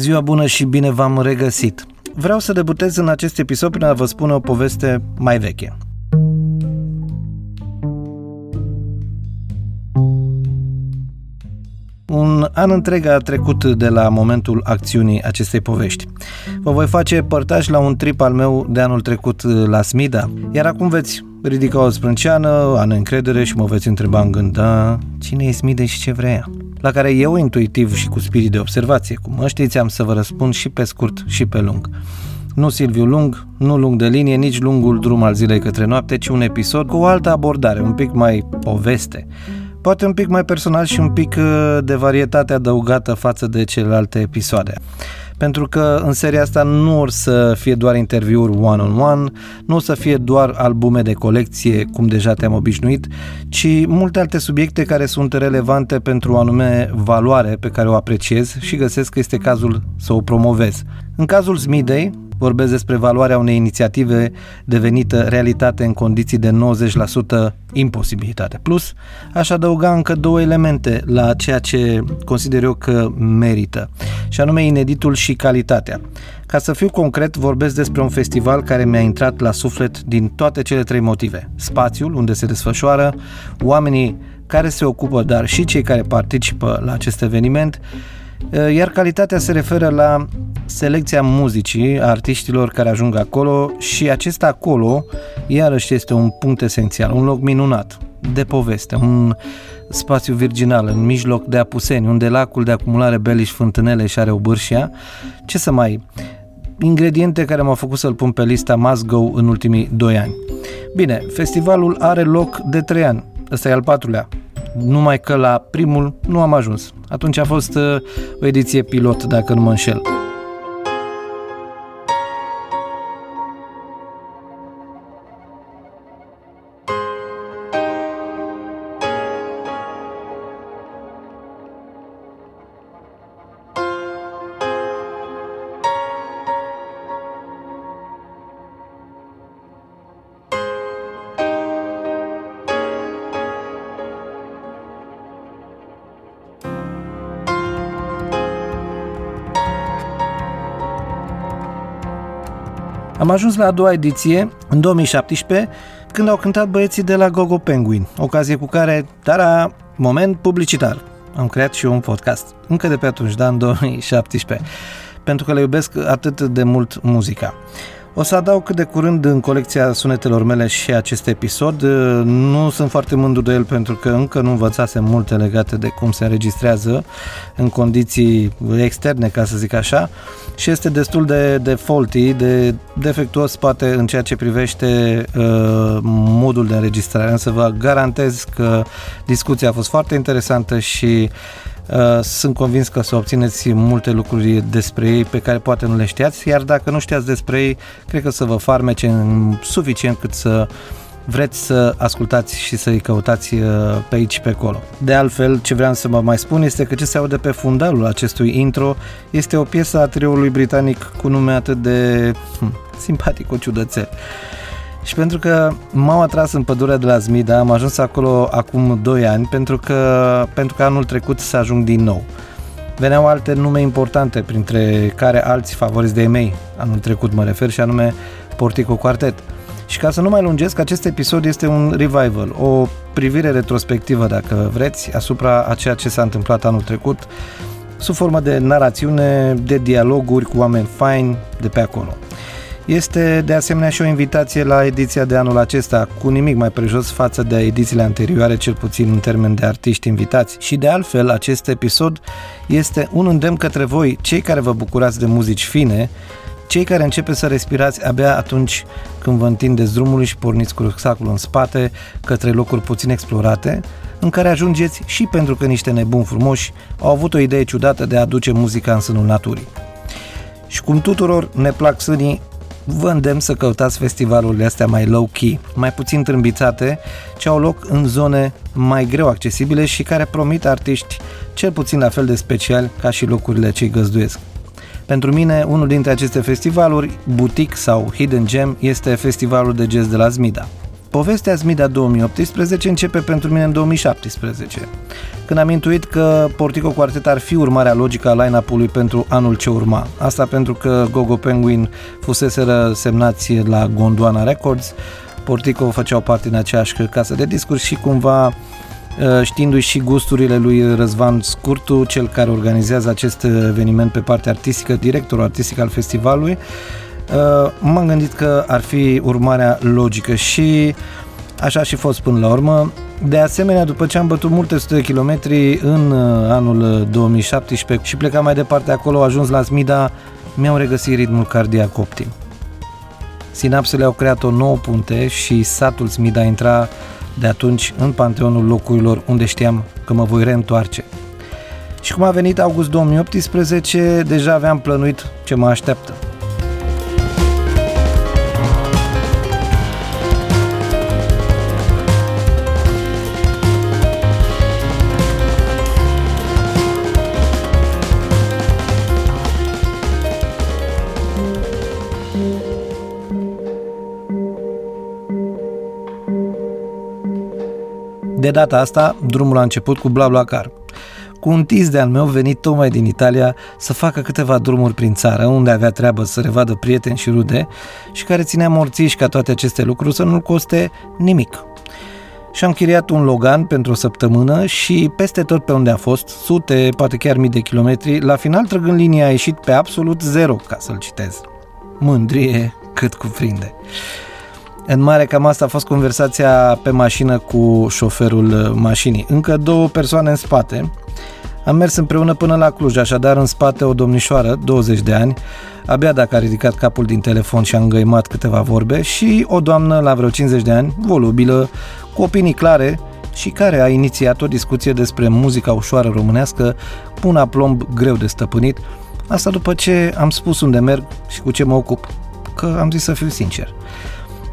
Ziua bună și bine v-am regăsit! Vreau să debutez în acest episod prin a vă spune o poveste mai veche. Un an întreg a trecut de la momentul acțiunii acestei povești. Vă voi face părtaș la un trip al meu de anul trecut la Smida, iar acum veți ridica o sprânceană, a neîncredere și mă veți întreba în gând, da, cine e Smida și ce vrea ea? La care eu, intuitiv și cu spirit de observație, cum mă știți, am să vă răspund și pe scurt și pe lung. Nu Silviu Lung, nu lung de linie, nici lungul drum al zilei către noapte, ci un episod cu o altă abordare, un pic mai poveste poate un pic mai personal și un pic uh, de varietate adăugată față de celelalte episoade. Pentru că în seria asta nu or să fie doar interviuri one-on-one, nu o să fie doar albume de colecție, cum deja te-am obișnuit, ci multe alte subiecte care sunt relevante pentru o anume valoare pe care o apreciez și găsesc că este cazul să o promovez. În cazul Smidei, vorbesc despre valoarea unei inițiative devenită realitate în condiții de 90% imposibilitate. Plus, aș adăuga încă două elemente la ceea ce consider eu că merită, și anume ineditul și calitatea. Ca să fiu concret, vorbesc despre un festival care mi-a intrat la suflet din toate cele trei motive. Spațiul unde se desfășoară, oamenii care se ocupă, dar și cei care participă la acest eveniment, iar calitatea se referă la selecția muzicii, a artiștilor care ajung acolo și acesta acolo, iarăși este un punct esențial, un loc minunat de poveste, un spațiu virginal în mijloc de apuseni, unde lacul de acumulare beliș fântânele și are o bârșia. Ce să mai... Ingrediente care m-au făcut să-l pun pe lista must go în ultimii doi ani. Bine, festivalul are loc de trei ani. Ăsta e al patrulea numai că la primul nu am ajuns. Atunci a fost uh, o ediție pilot, dacă nu mă înșel. Am ajuns la a doua ediție, în 2017, când au cântat băieții de la Gogo Penguin, ocazie cu care, dar moment publicitar. Am creat și eu un podcast, încă de pe atunci, da, în 2017, pentru că le iubesc atât de mult muzica. O să adaug cât de curând în colecția sunetelor mele și acest episod. Nu sunt foarte mândru de el pentru că încă nu învățasem multe legate de cum se înregistrează în condiții externe, ca să zic așa, și este destul de, de faulty, de defectuos poate în ceea ce privește uh, modul de înregistrare, însă vă garantez că discuția a fost foarte interesantă și Uh, sunt convins că să obțineți multe lucruri despre ei pe care poate nu le știați, iar dacă nu știați despre ei, cred că să vă farmece suficient cât să vreți să ascultați și să-i căutați uh, pe aici și pe acolo. De altfel, ce vreau să mă mai spun este că ce se aude pe fundalul acestui intro este o piesă a trioului britanic cu nume atât de hm, simpatic, o ciudățel. Și pentru că m-au atras în pădurea de la Zmida, am ajuns acolo acum 2 ani pentru că, pentru că anul trecut să ajung din nou. Veneau alte nume importante, printre care alți favoriți de mei, anul trecut mă refer, și anume Portico Quartet. Și ca să nu mai lungesc, acest episod este un revival, o privire retrospectivă, dacă vreți, asupra a ceea ce s-a întâmplat anul trecut, sub formă de narațiune, de dialoguri cu oameni faini de pe acolo. Este de asemenea și o invitație la ediția de anul acesta, cu nimic mai prejos față de edițiile anterioare, cel puțin în termen de artiști invitați. Și de altfel, acest episod este un îndemn către voi, cei care vă bucurați de muzici fine, cei care începe să respirați abia atunci când vă întindeți drumul și porniți cu rucsacul în spate către locuri puțin explorate, în care ajungeți și pentru că niște nebuni frumoși au avut o idee ciudată de a aduce muzica în sânul naturii. Și cum tuturor ne plac sânii, vă îndemn să căutați festivalurile astea mai low-key, mai puțin trâmbițate, ce au loc în zone mai greu accesibile și care promit artiști cel puțin la fel de speciali ca și locurile ce găzduiesc. Pentru mine, unul dintre aceste festivaluri, boutique sau hidden gem, este festivalul de jazz de la Zmida. Povestea Zmida 2018 începe pentru mine în 2017, când am intuit că Portico Quartet ar fi urmarea logică a line-up-ului pentru anul ce urma. Asta pentru că Gogo Penguin fuseseră semnați la Gondwana Records, Portico făceau parte în aceeași casă de discuri și cumva uh, știindu-i și gusturile lui Răzvan Scurtu, cel care organizează acest eveniment pe partea artistică, directorul artistic al festivalului, uh, m-am gândit că ar fi urmarea logică și așa și fost până la urmă. De asemenea, după ce am bătut multe sute de kilometri în uh, anul 2017 și plecam mai departe acolo, ajuns la Smida, mi-au regăsit ritmul cardiac optim. Sinapsele au creat o nouă punte și satul Smida intra de atunci în panteonul locurilor unde știam că mă voi reîntoarce. Și cum a venit august 2018, deja aveam plănuit ce mă așteaptă. De data asta, drumul a început cu BlaBlaCar. Cu un tis de al meu venit tocmai din Italia să facă câteva drumuri prin țară, unde avea treabă să revadă prieteni și rude și care ținea morțiși ca toate aceste lucruri să nu-l coste nimic. Și am chiriat un Logan pentru o săptămână și peste tot pe unde a fost, sute, poate chiar mii de kilometri, la final trăgând linia a ieșit pe absolut zero, ca să-l citez. Mândrie cât cuprinde. În mare cam asta a fost conversația pe mașină cu șoferul uh, mașinii. Încă două persoane în spate. Am mers împreună până la Cluj, așadar în spate o domnișoară, 20 de ani, abia dacă a ridicat capul din telefon și a îngăimat câteva vorbe, și o doamnă la vreo 50 de ani, volubilă, cu opinii clare și care a inițiat o discuție despre muzica ușoară românească cu un aplomb greu de stăpânit, asta după ce am spus unde merg și cu ce mă ocup, că am zis să fiu sincer.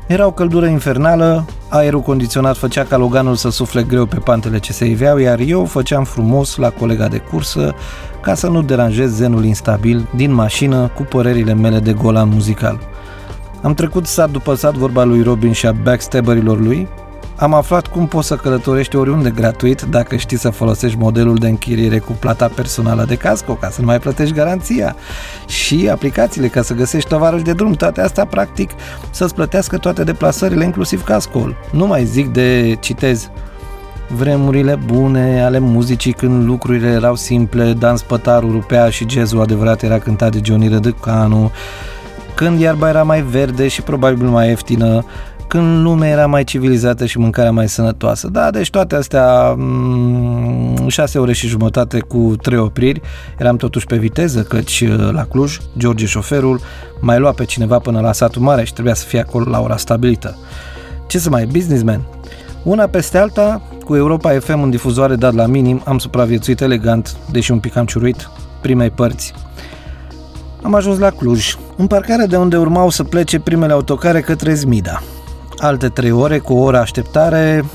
Era o căldură infernală, aerul condiționat făcea ca Loganul să sufle greu pe pantele ce se iveau, iar eu făceam frumos la colega de cursă ca să nu deranjez zenul instabil din mașină cu părerile mele de golan muzical. Am trecut sat după sat vorba lui Robin și a backstabberilor lui, am aflat cum poți să călătorești oriunde gratuit dacă știi să folosești modelul de închiriere cu plata personală de casco ca să nu mai plătești garanția și aplicațiile ca să găsești tovarăși de drum, toate astea practic să-ți plătească toate deplasările, inclusiv cascul. Nu mai zic de, citez, vremurile bune ale muzicii când lucrurile erau simple, dans pătarul rupea și jazzul adevărat era cântat de Johnny Rădăcanu, când iarba era mai verde și probabil mai ieftină, când lumea era mai civilizată și mâncarea mai sănătoasă. Da, deci toate astea, mm, șase ore și jumătate cu trei opriri, eram totuși pe viteză, căci uh, la Cluj, George șoferul mai lua pe cineva până la satul mare și trebuia să fie acolo la ora stabilită. Ce să mai, businessman? Una peste alta, cu Europa FM în difuzoare dat la minim, am supraviețuit elegant, deși un pic am ciuruit, primei părți. Am ajuns la Cluj, în parcare de unde urmau să plece primele autocare către Zmida alte trei ore cu o oră așteptare,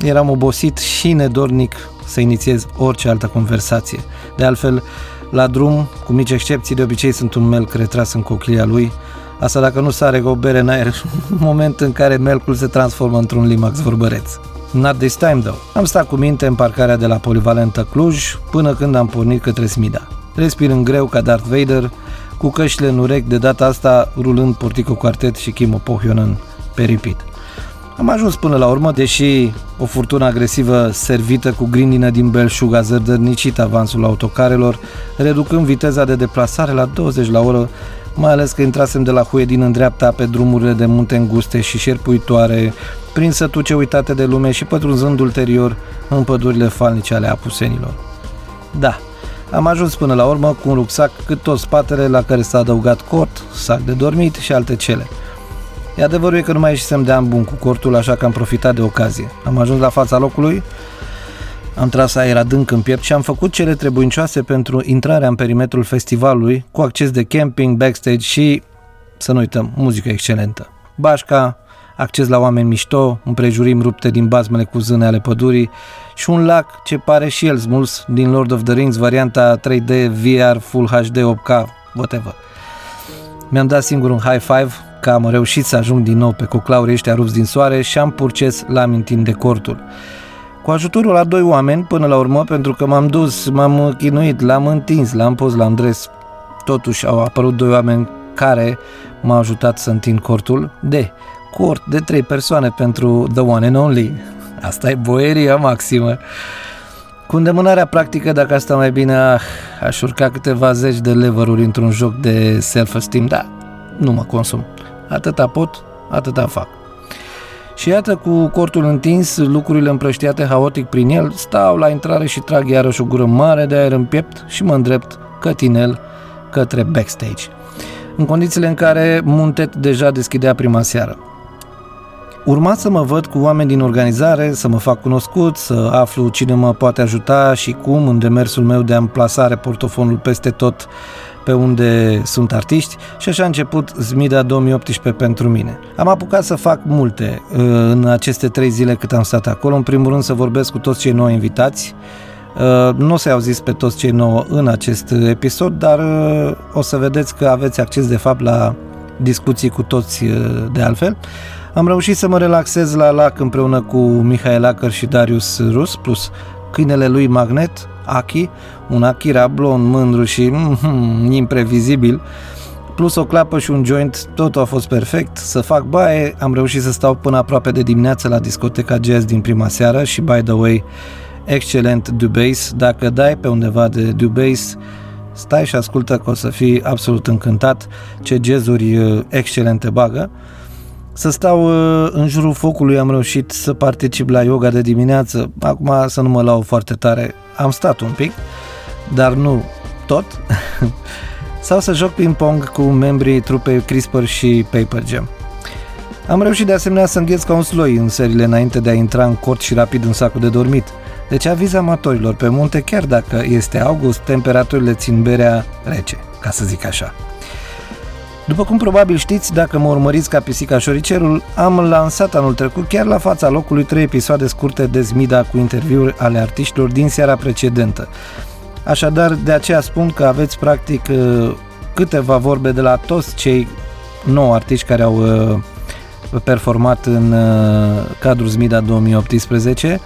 eram obosit și nedornic să inițiez orice altă conversație. De altfel, la drum, cu mici excepții, de obicei sunt un melc retras în cochilia lui, asta dacă nu sare o bere în aer, moment în care melcul se transformă într-un limax vorbăreț. Not this time, though. Am stat cu minte în parcarea de la Polivalentă Cluj până când am pornit către Smida. Respirând greu ca Darth Vader, cu căștile în urechi, de data asta rulând Portico Quartet și Kimo Pohjonen pe repeat. Am ajuns până la urmă, deși o furtună agresivă servită cu grindină din belșug a zărdărnicit avansul autocarelor, reducând viteza de deplasare la 20 la oră, mai ales că intrasem de la Huedin în dreapta pe drumurile de munte înguste și șerpuitoare, prin sătuce uitate de lume și pătrunzând ulterior în pădurile falnice ale apusenilor. Da, am ajuns până la urmă cu un rucsac cât tot spatele la care s-a adăugat cort, sac de dormit și alte cele – E adevărul e că nu mai ieșisem de an bun cu cortul, așa că am profitat de ocazie. Am ajuns la fața locului, am tras aer adânc în piept și am făcut cele trebuincioase pentru intrarea în perimetrul festivalului, cu acces de camping, backstage și, să nu uităm, muzică excelentă. Bașca, acces la oameni mișto, împrejurim rupte din bazmele cu zâne ale pădurii și un lac ce pare și el smuls din Lord of the Rings, varianta 3D, VR, Full HD, 8K, whatever. Mi-am dat singur un high five că am reușit să ajung din nou pe coclaurii ăștia rupți din soare și am purces la amintind de cortul. Cu ajutorul la doi oameni, până la urmă, pentru că m-am dus, m-am chinuit, l-am întins, l-am pus, l-am dres, totuși au apărut doi oameni care m-au ajutat să întind cortul de cort de trei persoane pentru The One and Only. Asta e boieria maximă. Cu îndemânarea practică, dacă asta mai bine, ah, aș urca câteva zeci de leveruri într-un joc de self-esteem, dar nu mă consum. Atâta pot, atâta fac. Și iată, cu cortul întins, lucrurile împrăștiate haotic prin el, stau la intrare și trag iarăși o gură mare de aer în piept și mă îndrept cătinel către backstage. În condițiile în care Muntet deja deschidea prima seară. Urma să mă văd cu oameni din organizare, să mă fac cunoscut, să aflu cine mă poate ajuta și cum în demersul meu de a-mi plasa portofonul peste tot pe unde sunt artiști și așa a început Zmida 2018 pentru mine. Am apucat să fac multe uh, în aceste trei zile cât am stat acolo. În primul rând să vorbesc cu toți cei noi invitați, Uh, nu o să-i auziți pe toți cei nouă în acest episod, dar uh, o să vedeți că aveți acces de fapt la discuții cu toți de altfel. Am reușit să mă relaxez la lac împreună cu Mihail Acker și Darius Rus, plus câinele lui Magnet, Aki, un Akira blond, mândru și mm, imprevizibil, plus o clapă și un joint, totul a fost perfect. Să fac baie, am reușit să stau până aproape de dimineață la discoteca jazz din prima seară și, by the way, excelent Dubase. Dacă dai pe undeva de Dubase, stai și ascultă că o să fii absolut încântat ce jazzuri uh, excelente bagă. Să stau uh, în jurul focului, am reușit să particip la yoga de dimineață. Acum să nu mă lau foarte tare, am stat un pic, dar nu tot. Sau să joc ping-pong cu membrii trupei CRISPR și Paper Jam. Am reușit de asemenea să îngheț ca un sloi în serile înainte de a intra în cort și rapid în sacul de dormit. Deci aviz amatorilor pe munte, chiar dacă este august, temperaturile țin berea rece, ca să zic așa. După cum probabil știți, dacă mă urmăriți ca pisica șoricerul, am lansat anul trecut chiar la fața locului trei episoade scurte de Zmida cu interviuri ale artiștilor din seara precedentă. Așadar, de aceea spun că aveți practic uh, câteva vorbe de la toți cei nou artiști care au uh, performat în uh, cadrul Zmida 2018.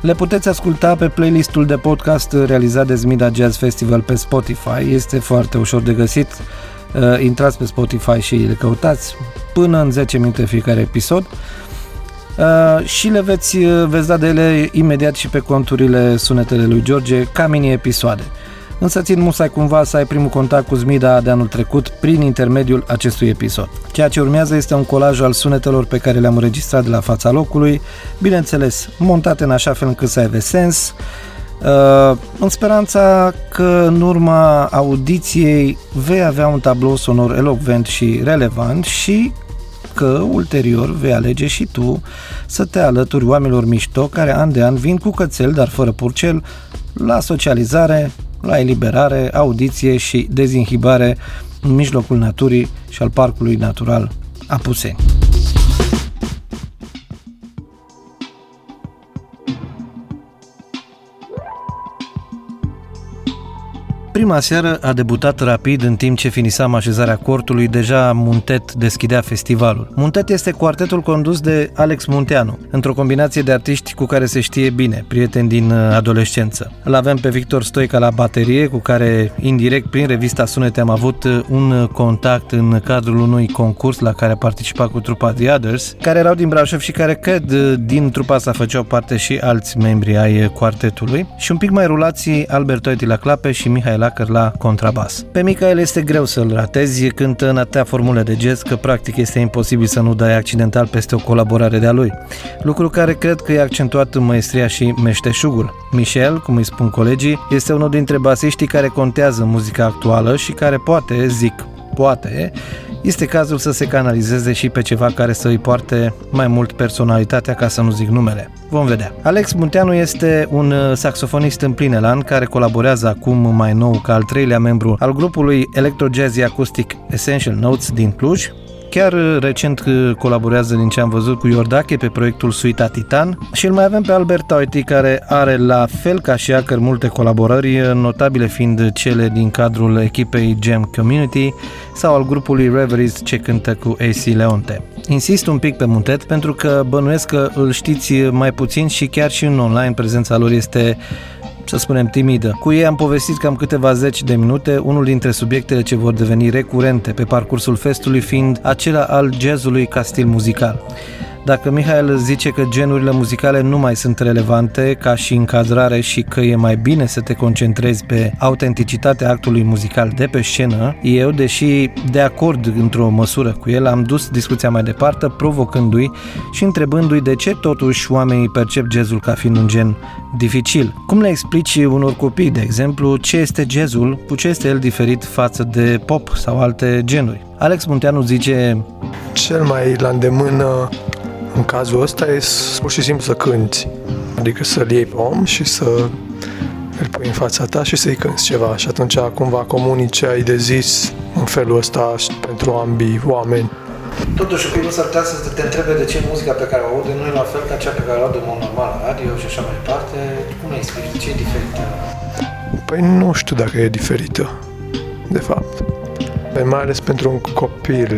Le puteți asculta pe playlistul de podcast realizat de Zmida Jazz Festival pe Spotify. Este foarte ușor de găsit uh, intrați pe Spotify și le căutați până în 10 minute fiecare episod uh, și le veți, uh, veți da de ele imediat și pe conturile sunetele lui George ca mini-episoade. Însă țin musai cumva să ai primul contact cu Zmida de anul trecut prin intermediul acestui episod. Ceea ce urmează este un colaj al sunetelor pe care le-am înregistrat de la fața locului, bineînțeles montate în așa fel încât să aibă sens, Uh, în speranța că în urma audiției vei avea un tablou sonor elocvent și relevant și că ulterior vei alege și tu să te alături oamenilor mișto care an de an vin cu cățel, dar fără purcel, la socializare, la eliberare, audiție și dezinhibare în mijlocul naturii și al parcului natural Apuseni. Prima seară a debutat rapid în timp ce finisam așezarea cortului, deja Muntet deschidea festivalul. Muntet este quartetul condus de Alex Munteanu, într-o combinație de artiști cu care se știe bine, prieteni din uh, adolescență. Îl avem pe Victor Stoica la baterie, cu care indirect prin revista Sunete am avut uh, un contact în cadrul unui concurs la care a participat cu trupa The Others, care erau din Brașov și care cred uh, din trupa asta făceau parte și alți membri ai quartetului și un pic mai rulați Albert Oeti la clape și Mihai Lacăr la contrabas. Pe Michael este greu să-l ratezi, cântă în atâtea formule de jazz că practic este imposibil să nu dai accidental peste o colaborare de-a lui. Lucru care cred că e accentuat în maestria și meșteșugul. Michel, cum îi spun colegii, este unul dintre basiștii care contează în muzica actuală și care poate, zic, poate, este cazul să se canalizeze și pe ceva care să îi poarte mai mult personalitatea, ca să nu zic numele. Vom vedea. Alex Munteanu este un uh, saxofonist în plin elan care colaborează acum mai nou ca al treilea membru al grupului Electro Jazzy Acoustic Essential Notes din Cluj, chiar recent colaborează din ce am văzut cu Iordache pe proiectul Suita Titan și îl mai avem pe Albert Toiti care are la fel ca și Acker multe colaborări, notabile fiind cele din cadrul echipei Jam Community sau al grupului Reveries ce cântă cu AC Leonte. Insist un pic pe Muntet pentru că bănuiesc că îl știți mai puțin și chiar și în online prezența lor este să spunem, timidă. Cu ei am povestit cam câteva zeci de minute, unul dintre subiectele ce vor deveni recurente pe parcursul festului fiind acela al jazzului ca stil muzical. Dacă Mihail zice că genurile muzicale nu mai sunt relevante ca și încadrare și că e mai bine să te concentrezi pe autenticitatea actului muzical de pe scenă, eu, deși de acord într-o măsură cu el, am dus discuția mai departe, provocându-i și întrebându-i de ce totuși oamenii percep jazzul ca fiind un gen dificil. Cum le explici unor copii, de exemplu, ce este jazzul, cu ce este el diferit față de pop sau alte genuri? Alex Munteanu zice Cel mai la îndemână în cazul ăsta e pur și simplu să cânti. Adică să-l iei pe om și să îl pui în fața ta și să-i cânti ceva și atunci cumva comunici ce ai de zis în felul ăsta pentru ambii oameni. Totuși, primul s-ar putea să te întrebe de ce muzica pe care o aude nu e la fel ca cea pe care o aude în mod normal la radio și așa mai departe. Cum îi explici? Ce e diferită? Păi nu știu dacă e diferită, de fapt. Păi mai ales pentru un copil,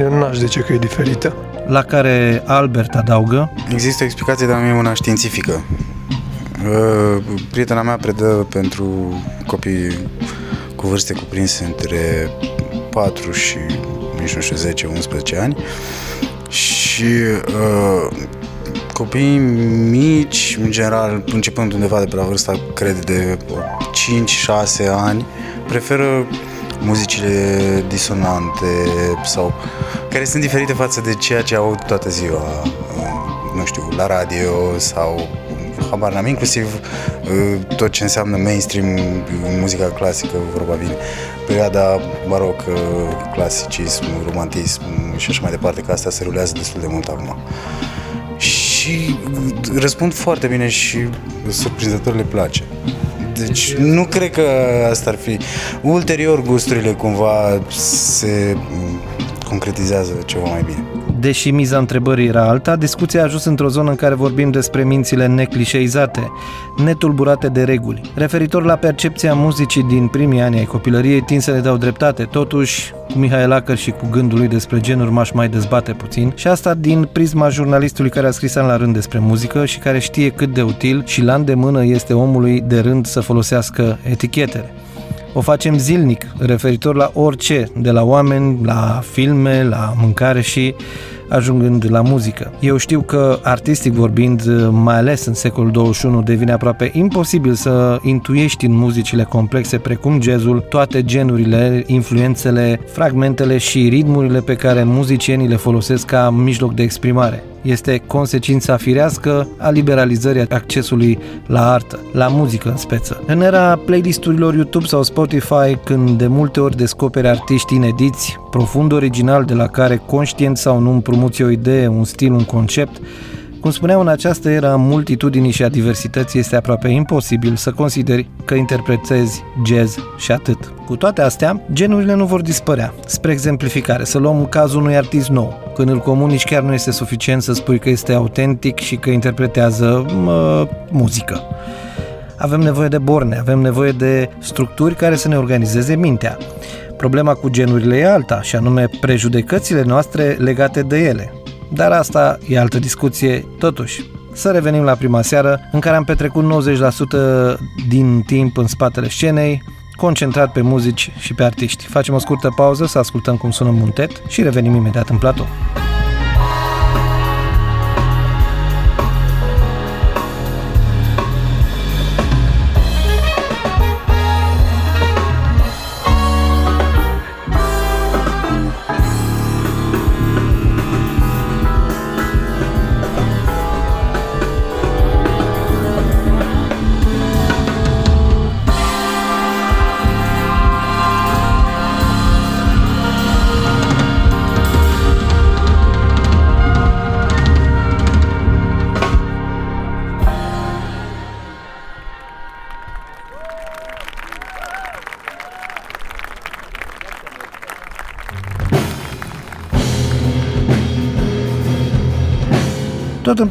eu n-aș zice că e diferită la care Albert adaugă Există o explicație, dar nu e una științifică. Uh, prietena mea predă pentru copii cu vârste cuprinse între 4 și nici nu știu, 10-11 ani și uh, copiii mici, în general, începând undeva de pe la vârsta, cred, de 5-6 ani, preferă muzicile disonante sau care sunt diferite față de ceea ce au toată ziua, uh, nu știu, la radio sau habar n-am, inclusiv uh, tot ce înseamnă mainstream, muzica clasică, vorba bine, perioada baroc, clasicism, romantism și așa mai departe, că asta se rulează destul de mult acum. Și răspund foarte bine și surprinzător le place. Deci nu cred că asta ar fi. Ulterior gusturile cumva se concretizează ceva mai bine. Deși miza întrebării era alta, discuția a ajuns într-o zonă în care vorbim despre mințile neclișeizate, netulburate de reguli. Referitor la percepția muzicii din primii ani ai copilăriei, tin să ne dau dreptate. Totuși, cu Mihail Acker și cu gândul lui despre genuri m-aș mai dezbate puțin și asta din prisma jurnalistului care a scris an la rând despre muzică și care știe cât de util și la îndemână este omului de rând să folosească etichetele. O facem zilnic, referitor la orice, de la oameni, la filme, la mâncare și ajungând la muzică. Eu știu că, artistic vorbind, mai ales în secolul 21, devine aproape imposibil să intuiești în muzicile complexe precum jazzul toate genurile, influențele, fragmentele și ritmurile pe care muzicienii le folosesc ca mijloc de exprimare este consecința firească a liberalizării accesului la artă, la muzică în speță. În era playlisturilor YouTube sau Spotify, când de multe ori descoperi artiști inediți, profund original de la care conștient sau nu împrumuți o idee, un stil, un concept, cum spuneam, în această era a multitudinii și a diversității este aproape imposibil să consideri că interpretezi jazz și atât. Cu toate astea, genurile nu vor dispărea. Spre exemplificare, să luăm cazul unui artist nou. Când îl comunici chiar nu este suficient să spui că este autentic și că interpretează mă, muzică. Avem nevoie de borne, avem nevoie de structuri care să ne organizeze mintea. Problema cu genurile e alta, și anume prejudecățile noastre legate de ele. Dar asta e altă discuție, totuși. Să revenim la prima seară, în care am petrecut 90% din timp în spatele scenei, concentrat pe muzici și pe artiști. Facem o scurtă pauză să ascultăm cum sună Muntet și revenim imediat în platou.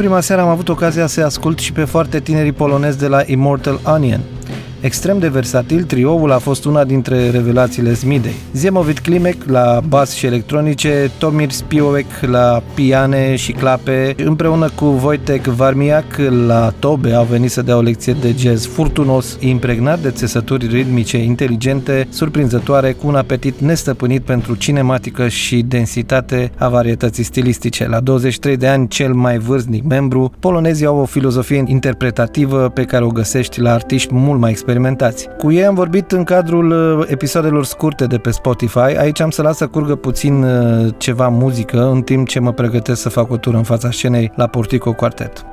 Prima seară am avut ocazia să ascult și pe foarte tinerii polonezi de la Immortal Onion, Extrem de versatil, trioul a fost una dintre revelațiile Smidei. Zemovit Klimek la bas și electronice, Tomir Spiovek la piane și clape, împreună cu Wojtek Varmiak la tobe au venit să dea o lecție de jazz furtunos, impregnat de țesături ritmice inteligente, surprinzătoare, cu un apetit nestăpânit pentru cinematică și densitate a varietății stilistice. La 23 de ani, cel mai vârstnic membru, polonezii au o filozofie interpretativă pe care o găsești la artiști mult mai experimentați experimentați. Cu ei am vorbit în cadrul uh, episoadelor scurte de pe Spotify. Aici am să las să curgă puțin uh, ceva muzică în timp ce mă pregătesc să fac o tură în fața scenei la Portico Quartet.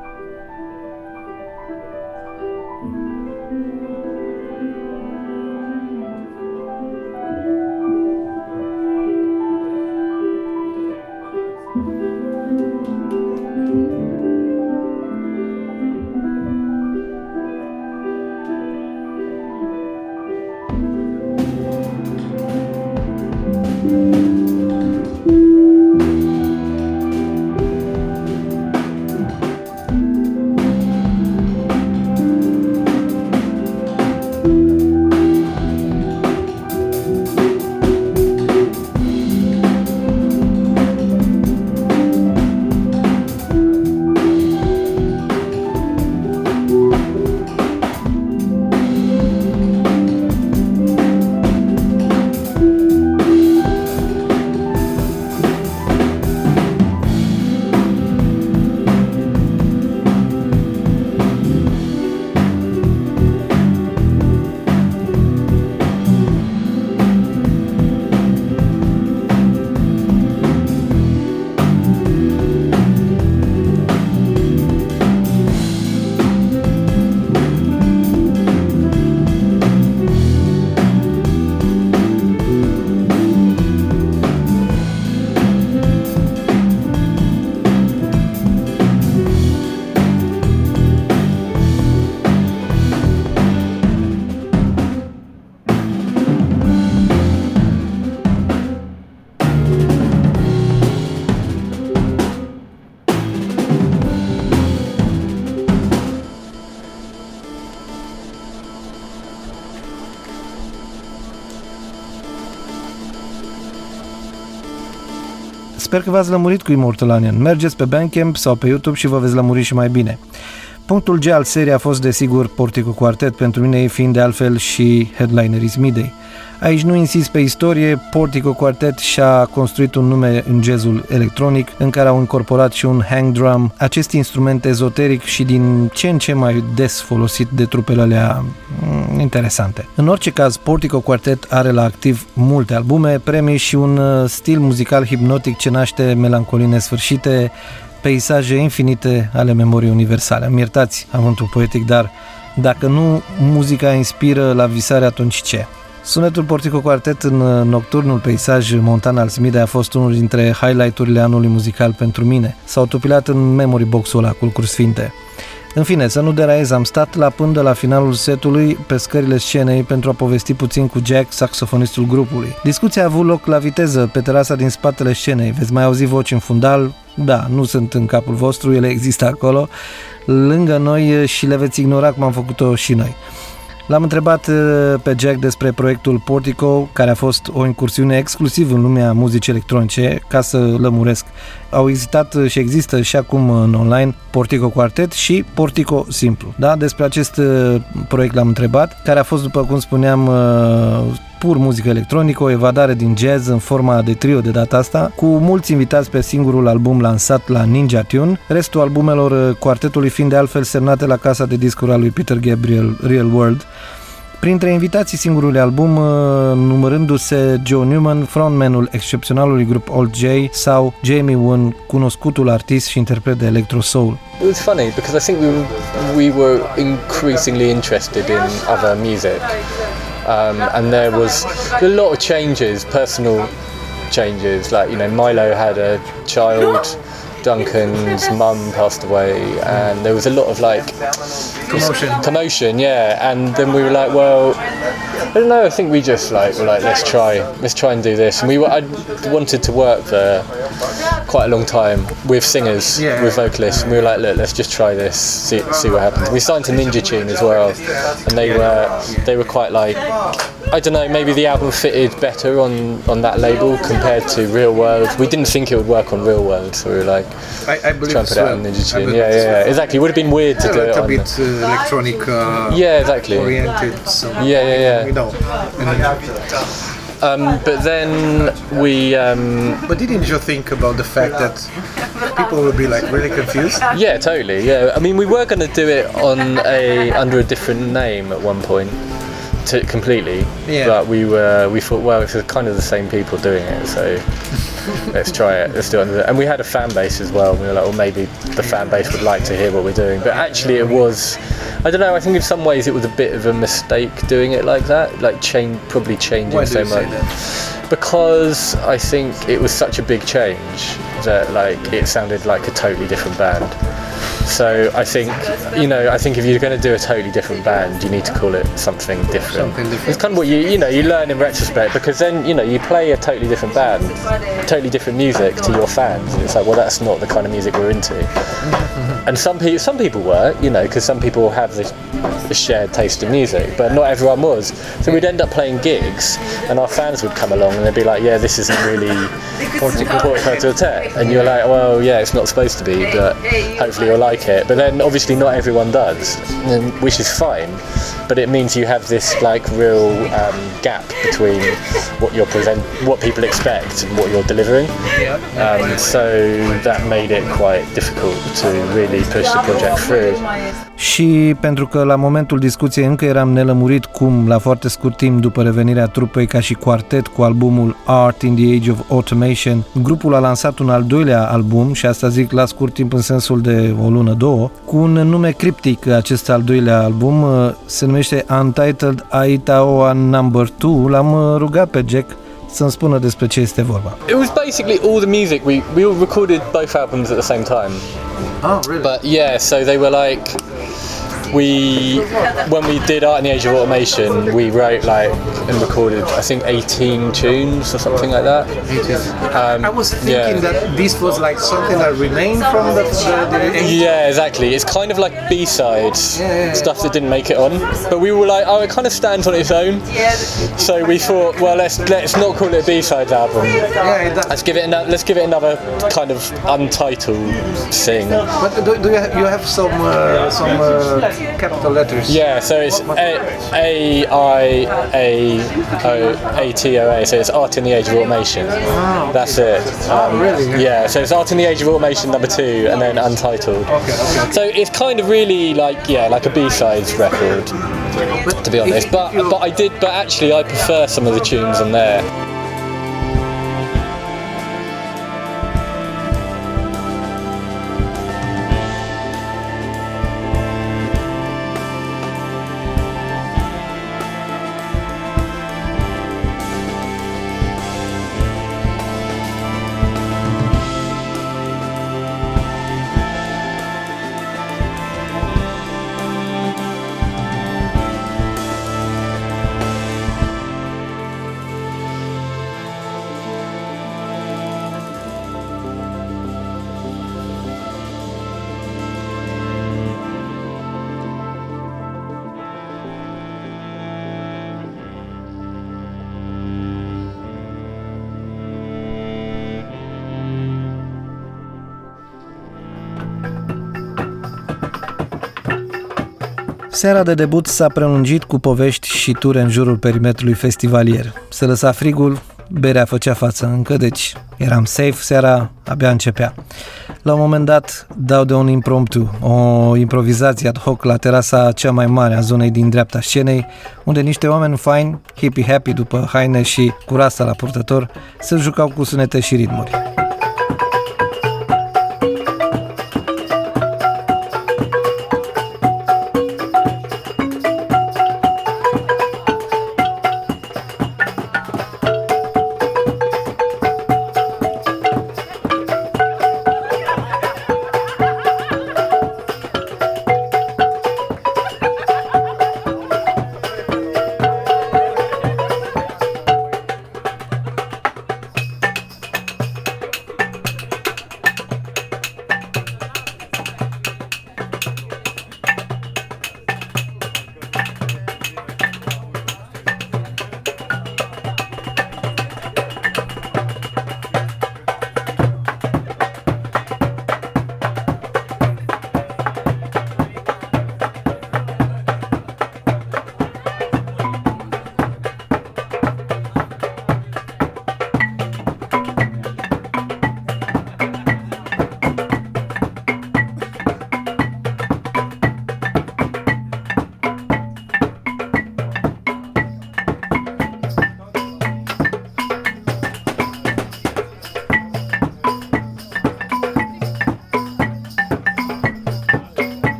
Sper că v-ați lămurit cu Immortal Onion. Mergeți pe Bandcamp sau pe YouTube și vă veți lămuri și mai bine. Punctul G al serii a fost desigur Portico Quartet, pentru mine ei fiind de altfel și headlinerii Midday. Aici nu insist pe istorie, Portico Quartet și-a construit un nume în jazzul electronic, în care au incorporat și un hang drum, acest instrument ezoteric și din ce în ce mai des folosit de trupele alea mm, interesante. În orice caz, Portico Quartet are la activ multe albume, premii și un uh, stil muzical hipnotic ce naște melancolii nesfârșite, peisaje infinite ale memoriei universale. Îmi iertați avântul poetic, dar dacă nu muzica inspiră la visare, atunci ce? Sunetul Portico Quartet în uh, nocturnul peisaj montan al Smidei a fost unul dintre highlight-urile anului muzical pentru mine. S-au tupilat în memory box-ul ăla cu sfinte. În fine, să nu deraiez, am stat la pândă la finalul setului pe scările scenei pentru a povesti puțin cu Jack, saxofonistul grupului. Discuția a avut loc la viteză pe terasa din spatele scenei. Veți mai auzi voci în fundal? Da, nu sunt în capul vostru, ele există acolo, lângă noi și le veți ignora cum am făcut-o și noi. L-am întrebat uh, pe Jack despre proiectul Portico, care a fost o incursiune exclusiv în lumea muzicii electronice, ca să lămuresc. Au existat și există și acum în online Portico Quartet și Portico Simplu. Da? Despre acest uh, proiect l-am întrebat, care a fost, după cum spuneam, uh, pur muzică electronică, o evadare din jazz în forma de trio de data asta, cu mulți invitați pe singurul album lansat la Ninja Tune, restul albumelor quartetului fiind de altfel semnate la casa de discuri a lui Peter Gabriel Real World, Printre invitații singurului album, uh, numărându-se Joe Newman, frontmanul excepționalului grup Old J sau Jamie Wynn, cunoscutul artist și interpret de electro soul. It was funny because I think we were, we were increasingly interested in other music. Um, and there was a lot of changes, personal changes. Like you know, Milo had a child, Duncan's mum passed away, and there was a lot of like commotion. Commotion, yeah. And then we were like, well, I don't know. I think we just like were like, let's try, let's try and do this. And we were, I wanted to work for quite a long time with singers, Yeah. with vocalists, and we were like, look, let's just try this, see, see what happens. We signed to Ninja Tune as well, and they were they were quite like, I don't know, maybe the album fitted better on on that label compared to Real World. We didn't think it would work on Real World, so we were like, I, I believe try and put so. it out on Ninja Tune. Yeah, yeah, yeah, exactly. It would have been weird to A do it on. bit uh, electronic uh, Yeah, exactly. oriented. So, Yeah, yeah, yeah. You know. And, Um, but then we. Um, but didn't you think about the fact that people would be like really confused? Yeah, totally. Yeah, I mean, we were going to do it on a under a different name at one point, to completely. Yeah. But we were we thought, well, it's kind of the same people doing it, so let's try it. Let's do it. And we had a fan base as well. We were like, well, maybe the fan base would like to hear what we're doing. But actually, it was. I don't know. I think in some ways it was a bit of a mistake doing it like that, like change, probably changing Why so you say much that? because I think it was such a big change that like it sounded like a totally different band. So I think you know I think if you're going to do a totally different band, you need to call it something different. Something different. It's kind of what you you know you learn in retrospect because then you know you play a totally different band, totally different music to your fans, and it's like well that's not the kind of music we're into. And some people some people were you know because some people have this a shared taste in music, but not everyone was. So we'd end up playing gigs, and our fans would come along and they'd be like, "Yeah, this isn't really Portico to Tech," and you're like, "Well, yeah, it's not supposed to be, but hopefully you'll like it." But then obviously not everyone does, which is fine. But it means you have this like real um, gap between what you're present, what people expect, and what you're delivering. Um, so that made it quite difficult to really push the project through. Și pentru că la momentul discuției încă eram nelămurit cum, la foarte scurt timp după revenirea trupei ca și quartet cu albumul Art in the Age of Automation, grupul a lansat un al doilea album, și asta zic la scurt timp în sensul de o lună, două, cu un nume criptic acest al doilea album, uh, se numește Untitled Aitaoa Number 2, l-am uh, rugat pe Jack să-mi spună despre ce este vorba. It was basically all the music we we all recorded both albums at the same time. Oh, really? But yeah, so they were like we when we did Art in the Age of Automation, we wrote like and recorded I think 18 tunes or something like that. Um, I was thinking yeah. that this was like something that remained from the, the, the Yeah, exactly. It's kind of like B-sides, Yeah, yeah, stuff that didn't make it on. But we were like, oh, it kind of stands on its own. So we thought, well, let's let's not call it a B-sides album. yeah. Let's give it ano- let's give it another kind of untitled thing. But do, do you, have, you have some uh, some uh, capital letters? Yeah, so it's A I A O A T O A. So it's Art in the Age of Automation. That's it. Um, really? Yeah. So it's Art in the Age of Automation number two, and then Untitled. Okay, okay. So it's kind of really like yeah, like a B-sides record, to be honest. But but I did, but actually I prefer some of the tunes on there. Seara de debut s-a prelungit cu povești și ture în jurul perimetrului festivalier. Se lăsa frigul, berea făcea față încă, deci eram safe, seara abia începea. La un moment dat dau de un impromptu, o improvizație ad hoc la terasa cea mai mare a zonei din dreapta scenei, unde niște oameni faini, hippie-happy după haine și cu rasta la purtător, se jucau cu sunete și ritmuri.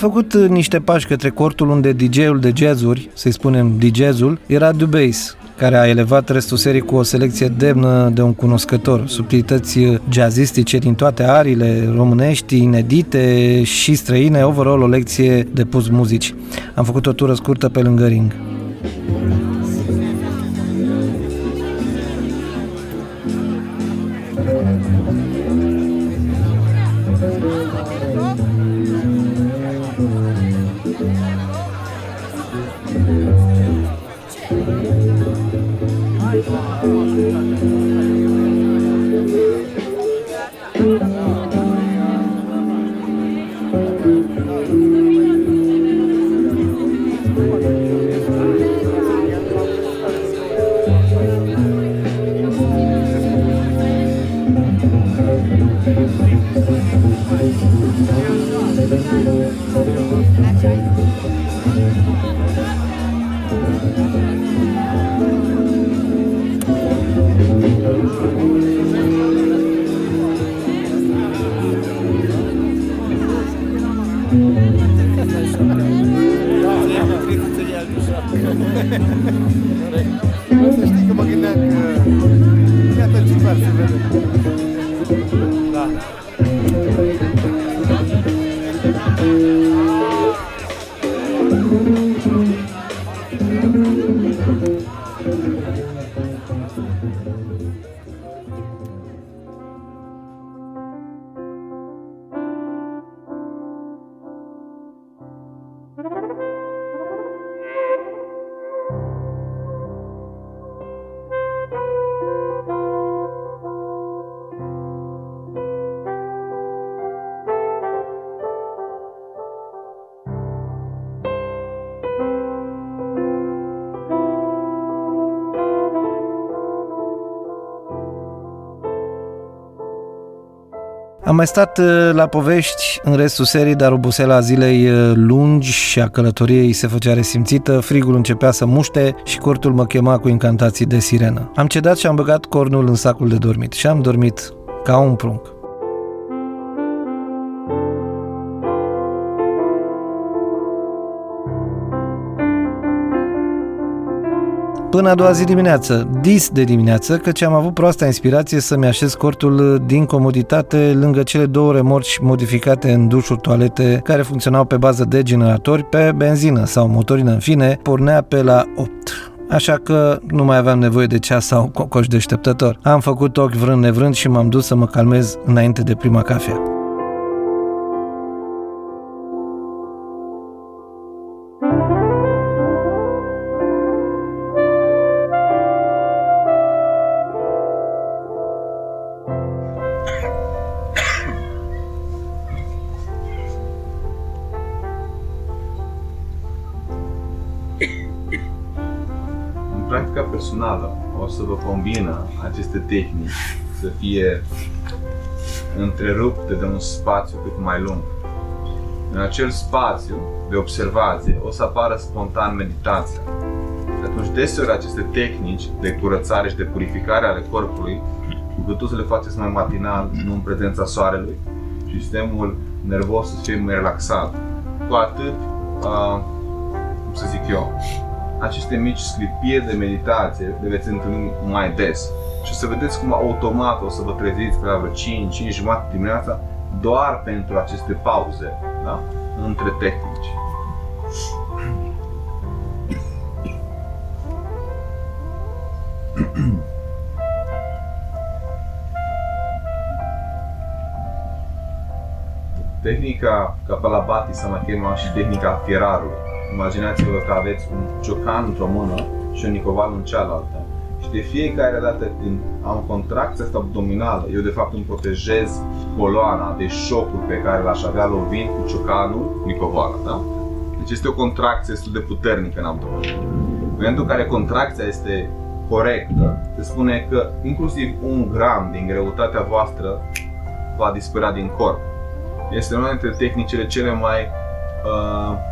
Făcut uh, niște pași către cortul unde DJ-ul de jazzuri, să-i spunem DJ-ul, era Dubase, care a elevat restul serii cu o selecție demnă de un cunoscător, subtilități uh, jazzistice din toate arile românești, inedite și străine, overall o lecție de pus muzici. Am făcut o tură scurtă pe lângă ring. Să Am mai stat uh, la povești în restul serii, dar oboseala zilei uh, lungi și a călătoriei se făcea resimțită, frigul începea să muște și cortul mă chema cu incantații de sirenă. Am cedat și am băgat cornul în sacul de dormit și am dormit ca un prunc. Până a doua zi dimineață, dis de dimineață, căci am avut proasta inspirație să-mi așez cortul din comoditate lângă cele două remorci modificate în dușuri toalete care funcționau pe bază de generatori pe benzină sau motorină, în fine, pornea pe la 8 așa că nu mai aveam nevoie de ceas sau cocoș deșteptător. Am făcut ochi vrând nevrând și m-am dus să mă calmez înainte de prima cafea. Să vă combină aceste tehnici să fie întrerupte de un spațiu cât mai lung. În acel spațiu de observație o să apară spontan meditația. Și atunci deseori aceste tehnici de curățare și de purificare ale corpului, cu cât o să le faceți mai matinal, nu în prezența soarelui, și sistemul nervos să fie mai relaxat, cu atât, uh, cum să zic eu, aceste mici sclipiri de meditație le veți întâlni mai des. Și o să vedeți cum automat o să vă treziți pe la vreo 5, 5 jumate dimineața doar pentru aceste pauze da? între tehnici. Tehnica Kapalabhati se mai chema și tehnica fierarului. Imaginați-vă că aveți un ciocan într-o mână și un nicoval în cealaltă. Și de fiecare dată când am contracția asta abdominală, eu de fapt îmi protejez coloana de șocul pe care l-aș avea lovind cu ciocanul, nicovala, da? Deci este o contracție destul de puternică în abdomen. În momentul în care contracția este corectă, se spune că inclusiv un gram din greutatea voastră va dispărea din corp. Este una dintre tehnicile cele mai uh,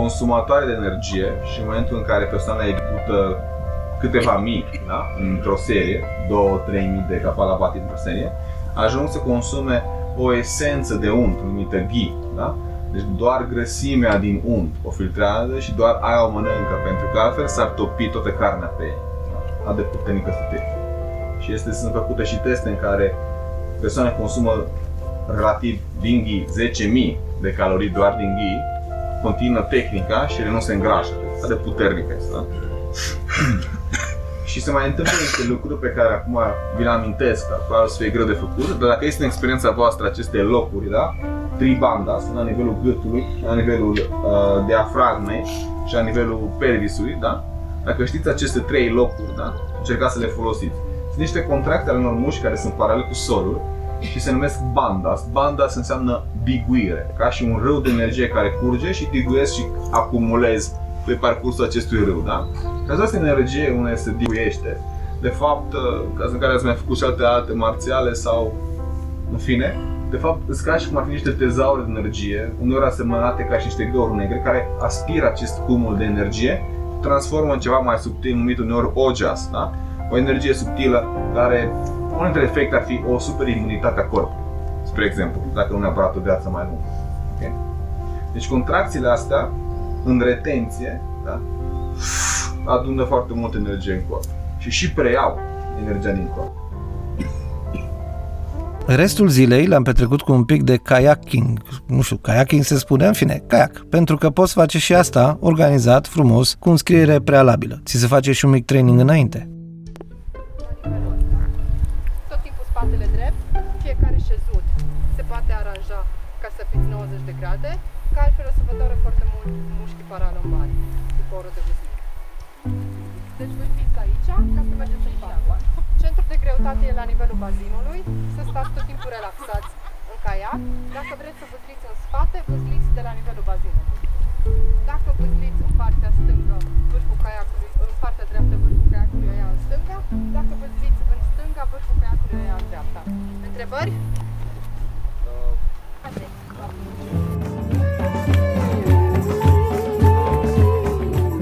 consumatoare de energie și în momentul în care persoana execută câteva mii da? într-o serie, 2-3 mii de capalabati într-o serie, ajung să consume o esență de unt numită ghi. Da? Deci doar grăsimea din unt o filtrează și doar aia o mănâncă, pentru că altfel s-ar topi toată carnea pe ei. Atât de puternică să Și este, sunt făcute și teste în care persoane consumă relativ din ghii 10.000 de calorii doar din ghii, continuă tehnica și ele nu se îngrașă. Atât de puternică este. Da? și se mai întâmplă niște lucruri pe care acum vi le amintesc, dar probabil să fie greu de făcut, dar dacă este în experiența voastră aceste locuri, da? Tribanda, sunt la nivelul gâtului, la nivelul uh, diafragmei și la nivelul pelvisului, da? Dacă știți aceste trei locuri, da? Încercați să le folosiți. Sunt niște contracte ale unor mușchi care sunt paralel cu solul și se numesc bandas. Bandas înseamnă biguire, ca și un râu de energie care curge și diguiesc și acumulezi pe parcursul acestui râu, da? Ca această energie unde se diguiește, de fapt, uh, cazul în care ați mai făcut și alte alte marțiale sau, în fine, de fapt, îți ca și cum ar fi niște tezauri de energie, uneori asemănate ca și niște găuri negre, care aspiră acest cumul de energie, transformă în ceva mai subtil, numit uneori ojas, da? O energie subtilă care, unul dintre efecte ar fi o superimunitate a corpului, spre exemplu, dacă nu neapărat o viață mai lungă. Okay? Deci contracțiile astea, în retenție, da? adună foarte multă energie în corp și și preiau energia din corp. Restul zilei l-am petrecut cu un pic de kayaking. Nu știu, kayaking se spune, în fine, kayak. Pentru că poți face și asta organizat, frumos, cu înscriere prealabilă. Ți se face și un mic training înainte. Spatele drept, fiecare șezut se poate aranja ca să fiți 90 de grade, că altfel o să vă doară foarte mult mușchii paralombari, după oră de vâzit. Deci voi fiți aici ca să mergeți în față. Centrul de greutate e la nivelul bazinului, să stați tot timpul relaxați în caiac. Dacă vreți să vâsliți în spate, vâsliți de la nivelul bazinului. Dacă vâsliți în partea stângă, vârful caiacului, în partea dreaptă, vârful caiacului o ia în stânga. Dacă vâsliți în stânga, vârful caiacului o ia în dreapta. Întrebări? Haide.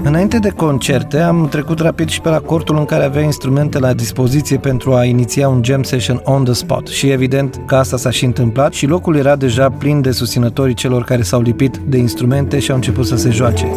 Înainte de concerte, am trecut rapid și pe la cortul în care avea instrumente la dispoziție pentru a iniția un jam session on the spot și evident că asta s-a și întâmplat și locul era deja plin de susținătorii celor care s-au lipit de instrumente și au început să se joace.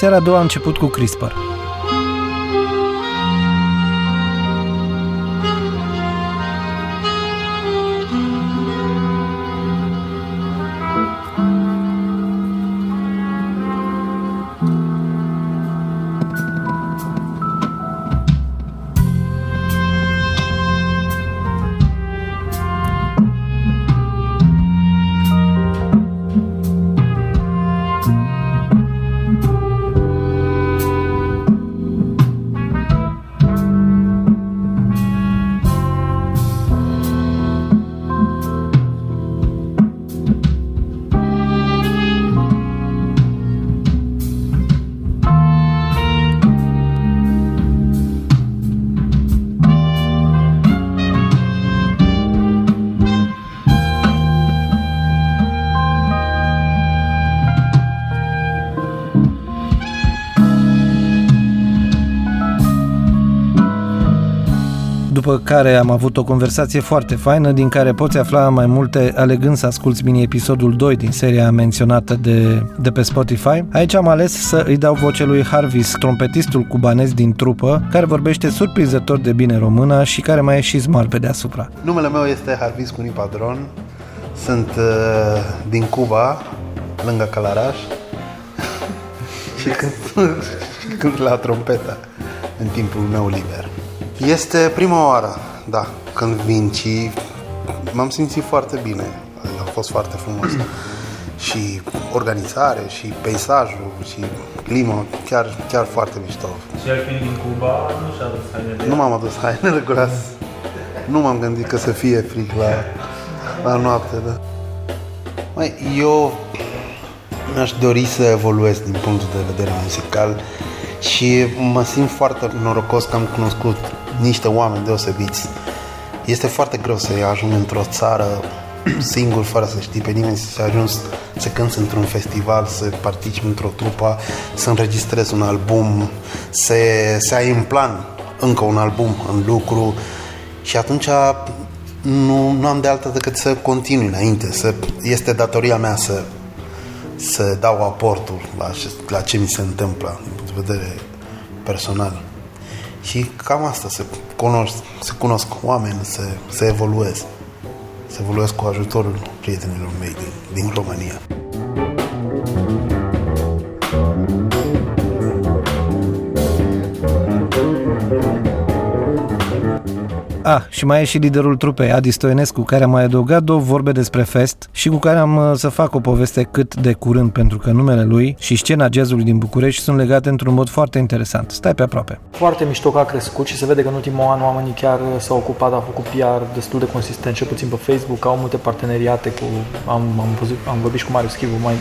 Seara a doua a început cu CRISPR. Care am avut o conversație foarte faină din care poți afla mai multe alegând să asculti mini-episodul 2 din seria menționată de, de pe Spotify. Aici am ales să îi dau voce lui Harvis, trompetistul cubanez din trupă, care vorbește surprinzător de bine română și care mai e și smart pe deasupra. Numele meu este Harvis Cuni Padron, sunt uh, din Cuba, lângă Calaraș și cânt, și cânt la trompeta în timpul meu liber. Este prima oară, da, când vin și m-am simțit foarte bine. A fost foarte frumos. și organizare, și peisajul, și clima, chiar, chiar foarte mișto. Și el fiind din Cuba, nu și-a adus hainele? Nu m-am adus hainele gras. Nu m-am gândit că să fie frig la, la noapte, da. Mai, eu mi-aș dori să evoluez din punctul de vedere muzical și mă simt foarte norocos că am cunoscut niște oameni deosebiți. Este foarte greu să ajung într-o țară singur, fără să știi pe nimeni, să ajungi să cânți într-un festival, să participi într-o trupă, să înregistrezi un album, să, să ai în plan încă un album în lucru și atunci nu, nu am de altă decât să continui înainte, să, este datoria mea să, să dau aportul la, la ce mi se întâmplă din punct de vedere personal. Și cam asta, să cunosc, să cunosc oameni, să, să evoluez. Să evoluez cu ajutorul prietenilor mei din, din România. A, și mai e și liderul trupei, Adi Stoenescu, care a mai adăugat două vorbe despre fest și cu care am uh, să fac o poveste cât de curând, pentru că numele lui și scena jazzului din București sunt legate într-un mod foarte interesant. Stai pe aproape. Foarte mișto că a crescut și se vede că în ultimul an oamenii chiar s-au ocupat, au făcut PR destul de consistent, cel puțin pe Facebook, au multe parteneriate cu, am, am, văzut, am vorbit și cu Marius Chivu mai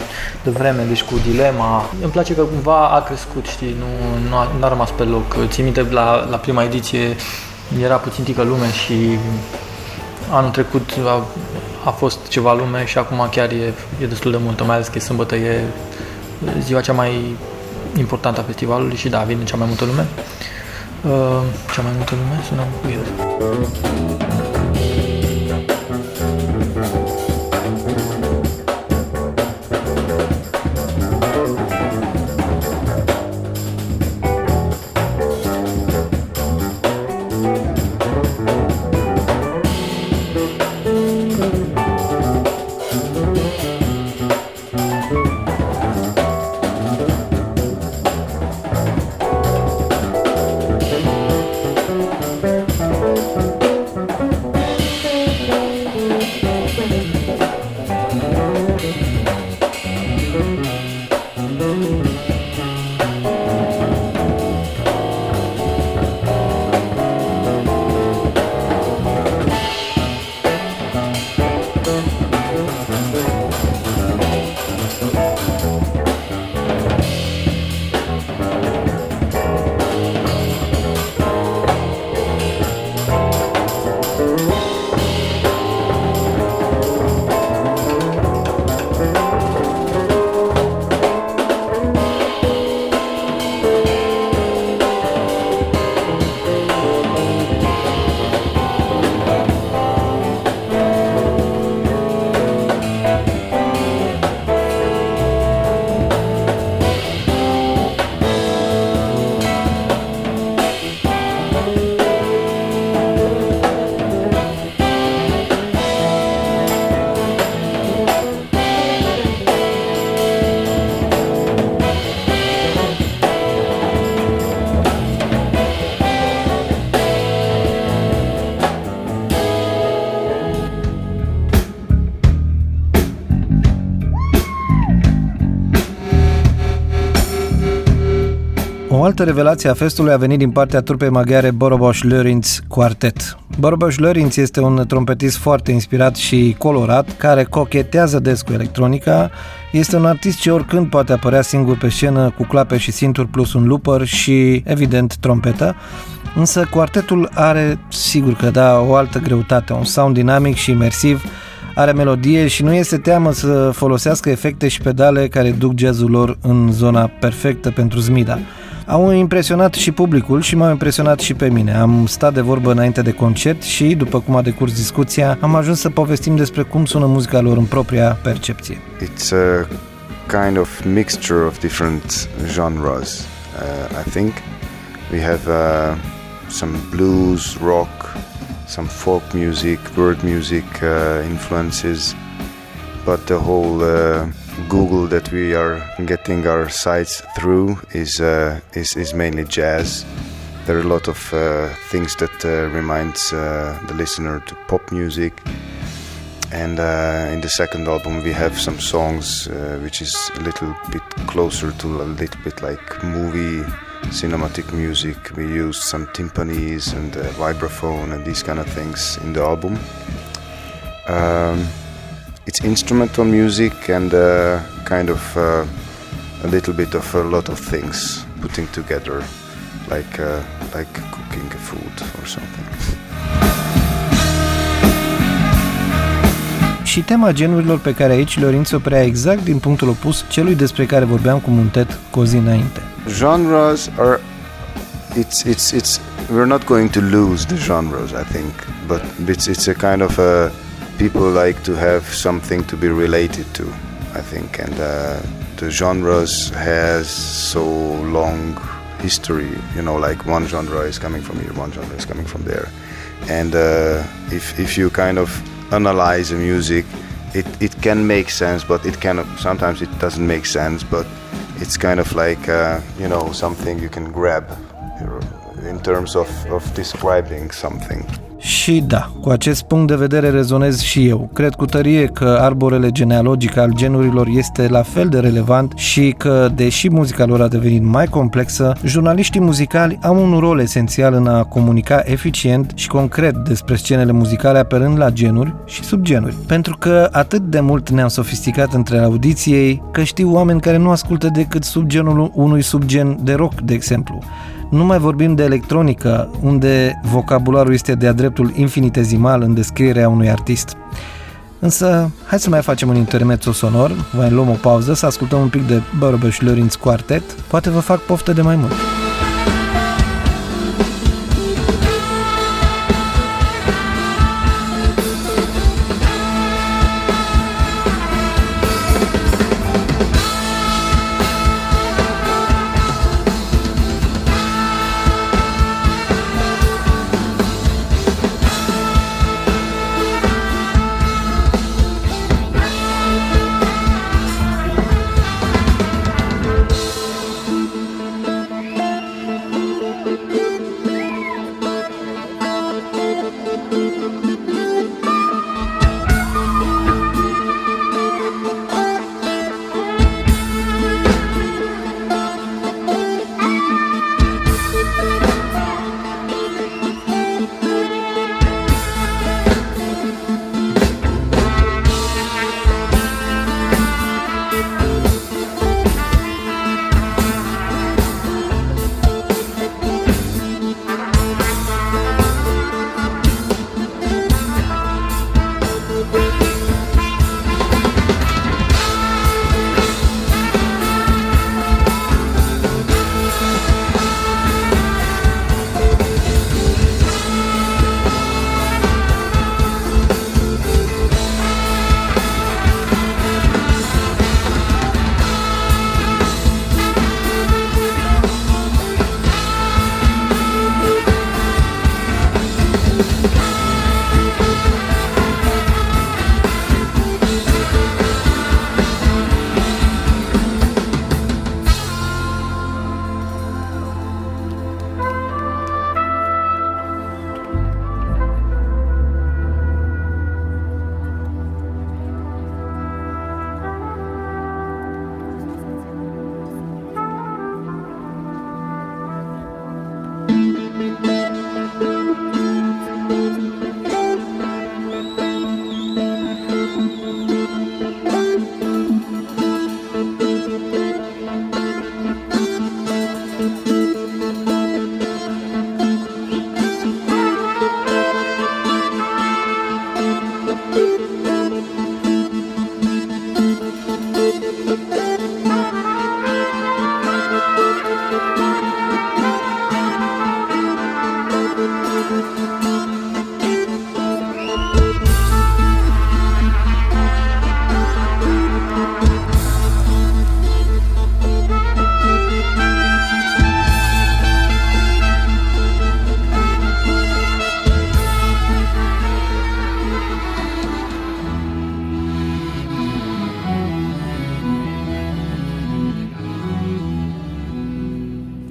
devreme, deci cu Dilema. Îmi place că cumva a crescut, știi, nu, nu, a, nu a rămas pe loc. Țin minte la, la prima ediție era puțin tică lume și anul trecut a, a fost ceva lume și acum chiar e, e destul de multă, mai ales că e sâmbătă, e ziua cea mai importantă a festivalului și da, vine cea mai multă lume. Uh, cea mai multă lume sună weird. Altă revelație a festului a venit din partea trupei maghiare Boroboș Lörinț Quartet. Boroboș Lörinț este un trompetist foarte inspirat și colorat, care cochetează des cu electronica. Este un artist ce oricând poate apărea singur pe scenă cu clape și sinturi plus un looper și, evident, trompetă. Însă quartetul are, sigur că da, o altă greutate, un sound dinamic și imersiv, are melodie și nu este teamă să folosească efecte și pedale care duc jazzul lor în zona perfectă pentru Zmida. Au impresionat și publicul și m-au impresionat și pe mine. Am stat de vorbă înainte de concert și, după cum a decurs discuția, am ajuns să povestim despre cum sună muzica lor în propria percepție. It's a kind of mixture of different genres, uh, I think. We have uh, some blues, rock, some folk music, world music uh, influences, but the whole uh, Google that we are getting our sites through is uh, is, is mainly jazz. There are a lot of uh, things that uh, reminds uh, the listener to pop music. And uh, in the second album, we have some songs uh, which is a little bit closer to a little bit like movie cinematic music. We used some timpanis and vibraphone and these kind of things in the album. Um, it's instrumental music and uh, kind of uh, a little bit of a lot of things putting together, like uh, like cooking food or something. Și tema genurilor pe care aici Lorenzo prea exact din punctul opus celui despre care vorbeam cu Muntet cu o zi înainte. Genres are it's it's it's we're not going to lose the genres I think but it's it's a kind of a people like to have something to be related to I think and uh, the genres has so long history you know like one genre is coming from here one genre is coming from there and uh, if if you kind of analyze the music it, it can make sense but it can sometimes it doesn't make sense but it's kind of like uh, you know something you can grab in terms of, of describing something. Și da, cu acest punct de vedere rezonez și eu. Cred cu tărie că arborele genealogic al genurilor este la fel de relevant și că, deși muzica lor a devenit mai complexă, jurnaliștii muzicali au un rol esențial în a comunica eficient și concret despre scenele muzicale apărând la genuri și subgenuri. Pentru că atât de mult ne-am sofisticat între audiției că știu oameni care nu ascultă decât subgenul unui subgen de rock, de exemplu. Nu mai vorbim de electronică, unde vocabularul este de-a dreptul infinitezimal în descrierea unui artist. Însă, hai să mai facem un intermezzo sonor, mai luăm o pauză, să ascultăm un pic de Bărbeș Lorinț Quartet, poate vă fac poftă de mai mult.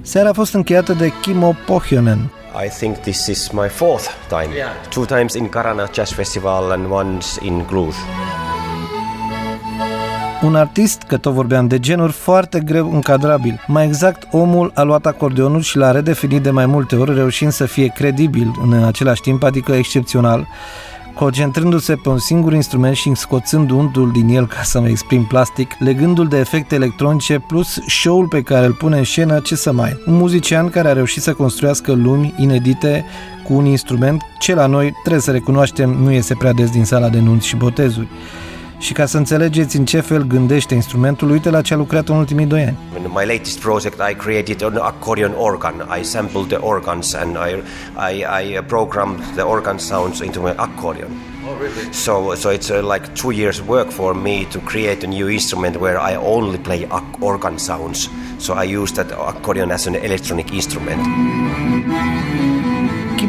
Seara a fost încheiată de Kimo Pohjonen. I think this is my fourth time. Yeah. Two times in Karana Jazz Festival and once in Cluj. Un artist, că tot vorbeam de genuri, foarte greu încadrabil. Mai exact, omul a luat acordeonul și l-a redefinit de mai multe ori, reușind să fie credibil în același timp, adică excepțional, concentrându-se pe un singur instrument și scoțând undul din el, ca să mă exprim plastic, legându-l de efecte electronice plus show-ul pe care îl pune în scenă, ce să mai. Un muzician care a reușit să construiască lumi inedite cu un instrument ce la noi, trebuie să recunoaștem, nu iese prea des din sala de nunți și botezuri. Și ca să înțelegeți în ce fel gândește instrumentul, uite la ce a lucrat în ultimii doi ani. In my latest project, I created an accordion organ. I sampled the organs and I, I, I programmed the organ sounds into my accordion. Oh, really? So, so it's uh, like two years work for me to create a new instrument where I only play ac- organ sounds. So I use that accordion as an electronic instrument.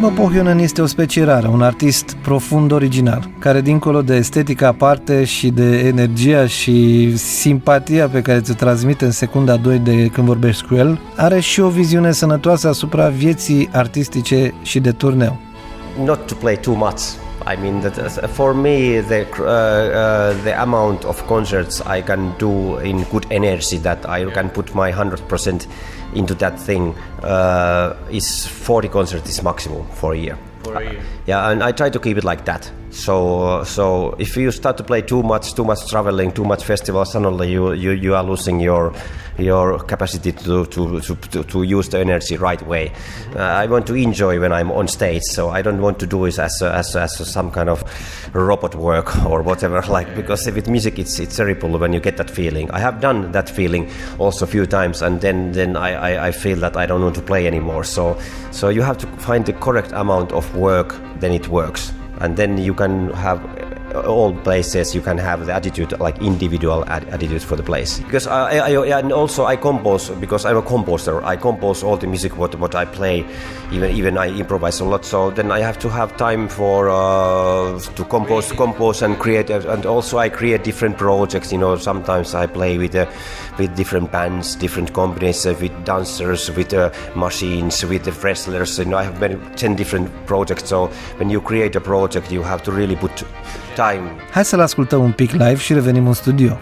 Kimo Pohjonen este o specie rară, un artist profund original, care dincolo de estetica aparte și de energia și simpatia pe care ți-o transmite în secunda 2 de când vorbești cu el, are și o viziune sănătoasă asupra vieții artistice și de turneu. Not to play too much. I mean that uh, for me the uh, uh, the amount of concerts I can do in good energy that I can put my 100% into that thing uh, is 40 concerts is maximum for a year. For a year. Yeah, and I try to keep it like that. So, so if you start to play too much, too much traveling, too much festival, suddenly you, you, you are losing your your capacity to, to, to, to, use the energy right way. Uh, I want to enjoy when I'm on stage, so I don't want to do it as as, as some kind of robot work or whatever. Like because with music, it's it's terrible when you get that feeling. I have done that feeling also a few times, and then then I, I, I feel that I don't want to play anymore. So so you have to find the correct amount of work, then it works and then you can have all places you can have the attitude like individual ad- attitude for the place. Because I, I, I and also I compose because I'm a composer I compose all the music what what I play. Even even I improvise a lot. So then I have to have time for uh, to compose compose and create. And also I create different projects you know. Sometimes I play with uh, with different bands different companies uh, with dancers with uh, machines with the wrestlers. You know I have many 10 different projects. So when you create a project you have to really put time. Hai să-l ascultăm un pic live și revenim în studio.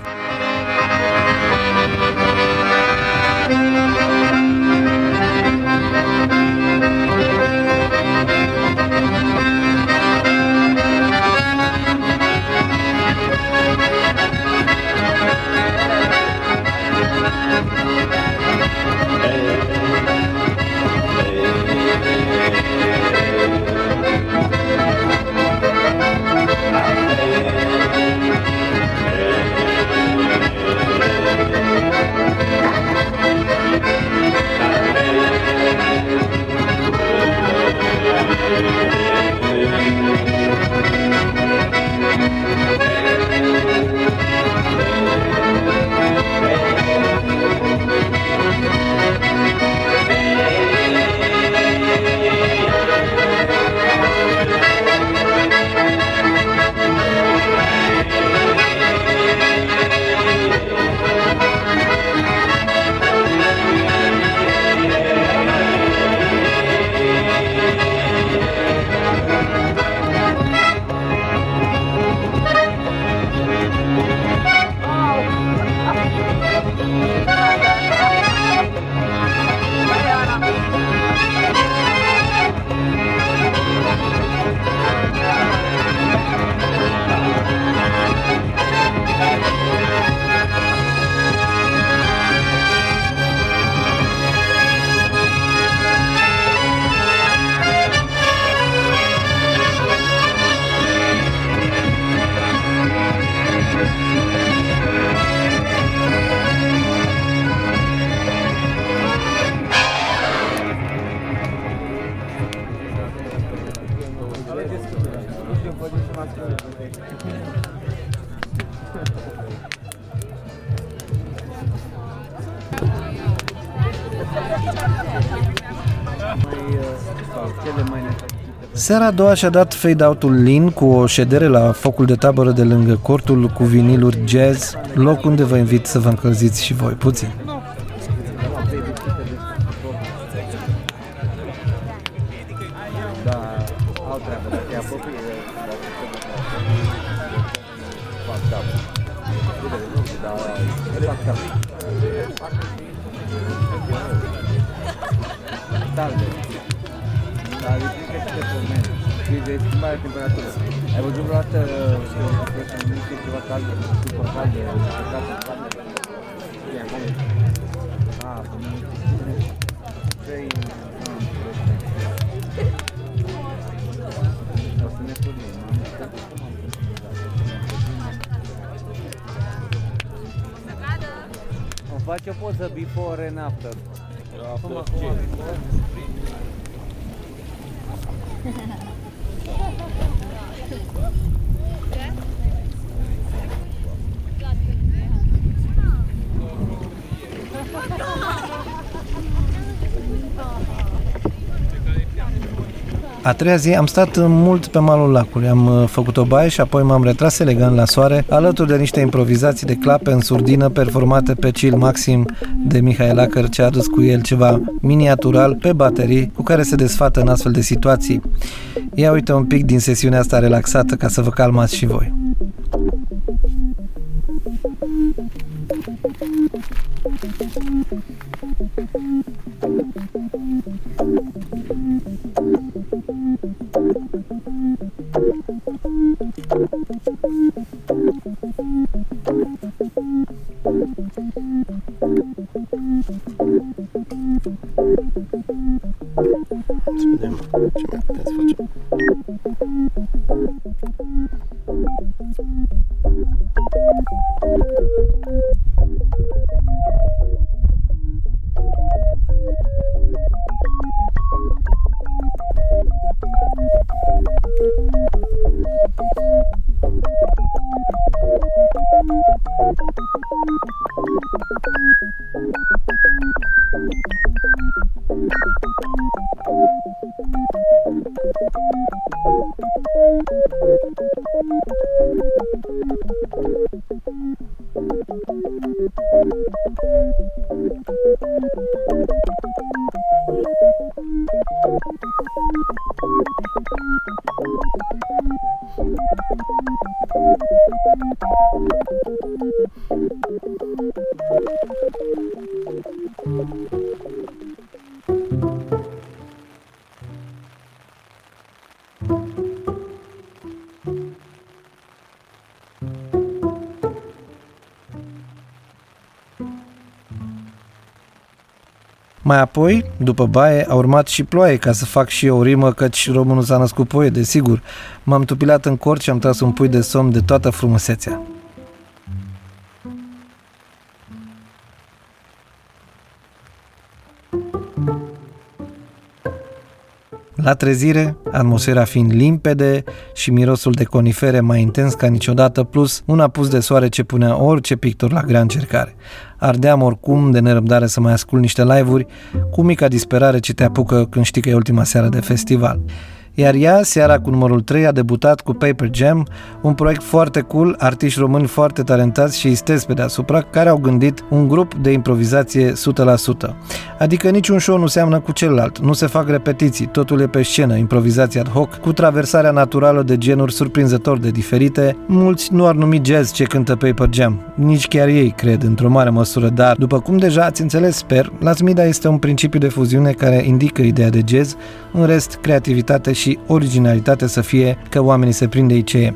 Seara a doua și-a dat fade-out-ul Lin cu o ședere la focul de tabără de lângă cortul cu viniluri jazz, loc unde vă invit să vă încălziți și voi puțin. A treia zi am stat mult pe malul lacului, am uh, făcut o baie și apoi m-am retras elegant la soare, alături de niște improvizații de clape în surdină performate pe chill maxim de Mihail Acker, ce a adus cu el ceva miniatural pe baterii cu care se desfată în astfel de situații. Ia uite un pic din sesiunea asta relaxată ca să vă calmați și voi. Apoi, după baie, a urmat și ploaie ca să fac și eu o rimă, căci românul s-a născut poet, desigur. M-am tupilat în cort și am tras un pui de somn de toată frumusețea. La trezire, atmosfera fiind limpede și mirosul de conifere mai intens ca niciodată, plus un apus de soare ce punea orice pictor la grea încercare. Ardeam oricum de nerăbdare să mai ascult niște live-uri, cu mica disperare ce te apucă când știi că e ultima seară de festival. Iar ea, seara cu numărul 3, a debutat cu Paper Jam, un proiect foarte cool, artiști români foarte talentați și istezi pe deasupra, care au gândit un grup de improvizație 100%. Adică niciun show nu seamănă cu celălalt, nu se fac repetiții, totul e pe scenă, improvizație ad hoc, cu traversarea naturală de genuri surprinzător de diferite. Mulți nu ar numi jazz ce cântă Paper Jam, nici chiar ei, cred, într-o mare măsură, dar, după cum deja ați înțeles, sper, Lasmida este un principiu de fuziune care indică ideea de jazz, în rest, creativitate și originalitate să fie că oamenii se prind de ei ce e.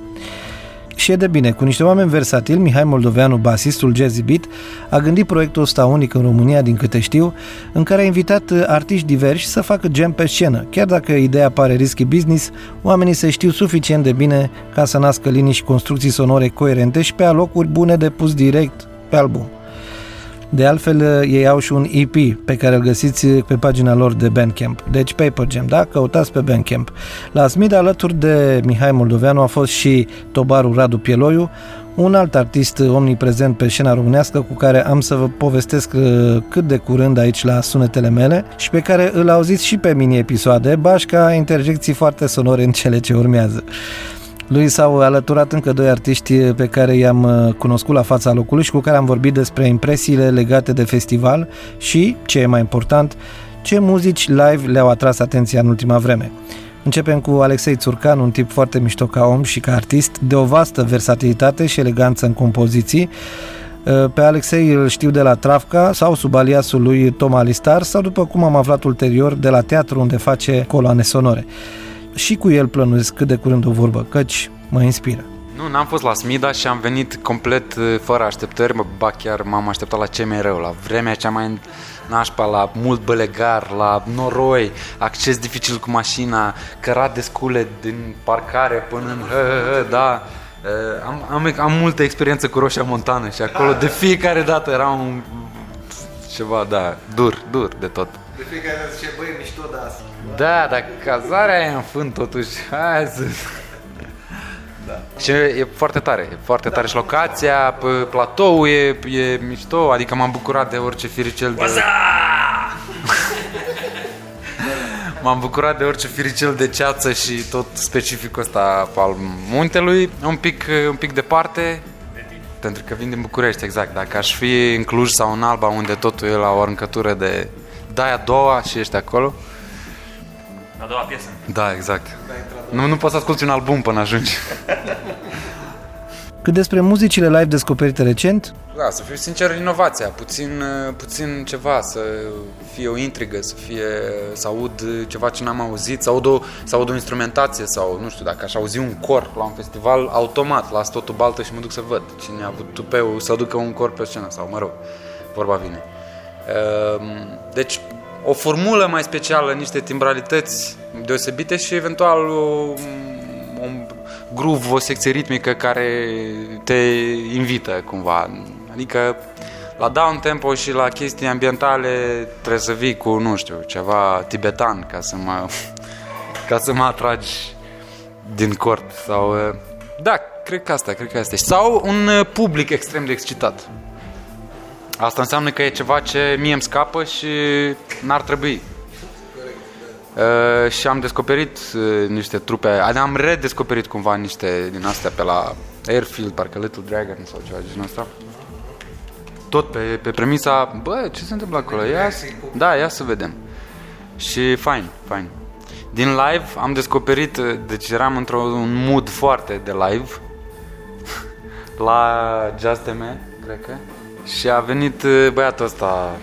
Și e de bine, cu niște oameni versatili, Mihai Moldoveanu, basistul Jazzy Beat, a gândit proiectul ăsta unic în România, din câte știu, în care a invitat artiști diversi să facă jam pe scenă. Chiar dacă ideea pare risky business, oamenii se știu suficient de bine ca să nască linii și construcții sonore coerente și pe alocuri bune de pus direct pe album. De altfel, ei au și un EP pe care îl găsiți pe pagina lor de Bandcamp. Deci Paper Jam, da? Căutați pe Bandcamp. La Smid, alături de Mihai Moldoveanu, a fost și Tobaru Radu Pieloiu, un alt artist omniprezent pe scena românească cu care am să vă povestesc uh, cât de curând aici la sunetele mele și pe care îl auziți și pe mini-episoade, bașca interjecții foarte sonore în cele ce urmează. Lui s-au alăturat încă doi artiști pe care i-am uh, cunoscut la fața locului și cu care am vorbit despre impresiile legate de festival și, ce e mai important, ce muzici live le-au atras atenția în ultima vreme. Începem cu Alexei Țurcan, un tip foarte mișto ca om și ca artist, de o vastă versatilitate și eleganță în compoziții. Uh, pe Alexei îl știu de la Travca sau sub aliasul lui Tom Alistar sau după cum am aflat ulterior de la teatru unde face coloane sonore. Și cu el plănuiesc cât de curând o vorbă, căci mă inspiră. Nu, n-am fost la Smida și am venit complet uh, fără așteptări, mă, ba chiar m-am așteptat la ce mai rău, la vremea cea mai nașpa, la mult bălegar, la noroi, acces dificil cu mașina, cărat de scule din parcare până în hă, hă, hă, da. Uh, Am, am, am multă experiență cu Roșia Montană și acolo de fiecare dată era un ceva, da, dur, dur de tot. De fiecare dată zice, băi, mișto de asta. Da, dar cazarea e în fân totuși. Hai să... Da. Și e foarte tare, e foarte tare și locația, p- platoul e, e mișto, adică m-am bucurat de orice firicel de... M-am bucurat de orice firicel de ceață și tot specificul ăsta al muntelui, un pic, un pic departe, pentru că vin din București, exact. Dacă aș fi în Cluj sau în Alba, unde totul e la o arâncătură de dai a doua și ești acolo, A doua piesă. da, exact. Nu, nu poți să asculti un album până ajungi. Cât despre muzicile live descoperite recent, Da, să fiu sincer, inovația, puțin, puțin ceva, să fie o intrigă, să fie, să aud ceva ce n-am auzit, să aud o, să aud o instrumentație sau, nu știu, dacă aș auzi un cor la un festival, automat, las totul baltă și mă duc să văd cine a avut tupeu să aducă un cor pe scenă sau, mă rog, vorba vine. Ehm, Deci, o formulă mai specială, niște timbralități deosebite și eventual o, un groove, o secție ritmică care te invită cumva. Adică la down tempo și la chestii ambientale trebuie să vii cu, nu știu, ceva tibetan ca să mă, ca să mă atragi din cort sau... uh, Da, cred că asta, cred că asta e. Sau un uh, public extrem de excitat. Asta înseamnă că e ceva ce mie îmi scapă și n-ar trebui. Uh, și am descoperit uh, niște trupe, adică am redescoperit cumva niște din astea pe la Airfield, parcă Little Dragon sau ceva de genul ăsta. Tot pe, pe premisa, bă, ce se întâmplă acolo? Ia, să- da, ia să vedem. Și fain, fain. Din live am descoperit, uh, deci eram într-un mood foarte de live la Just M, cred că. Și a venit uh, băiatul ăsta,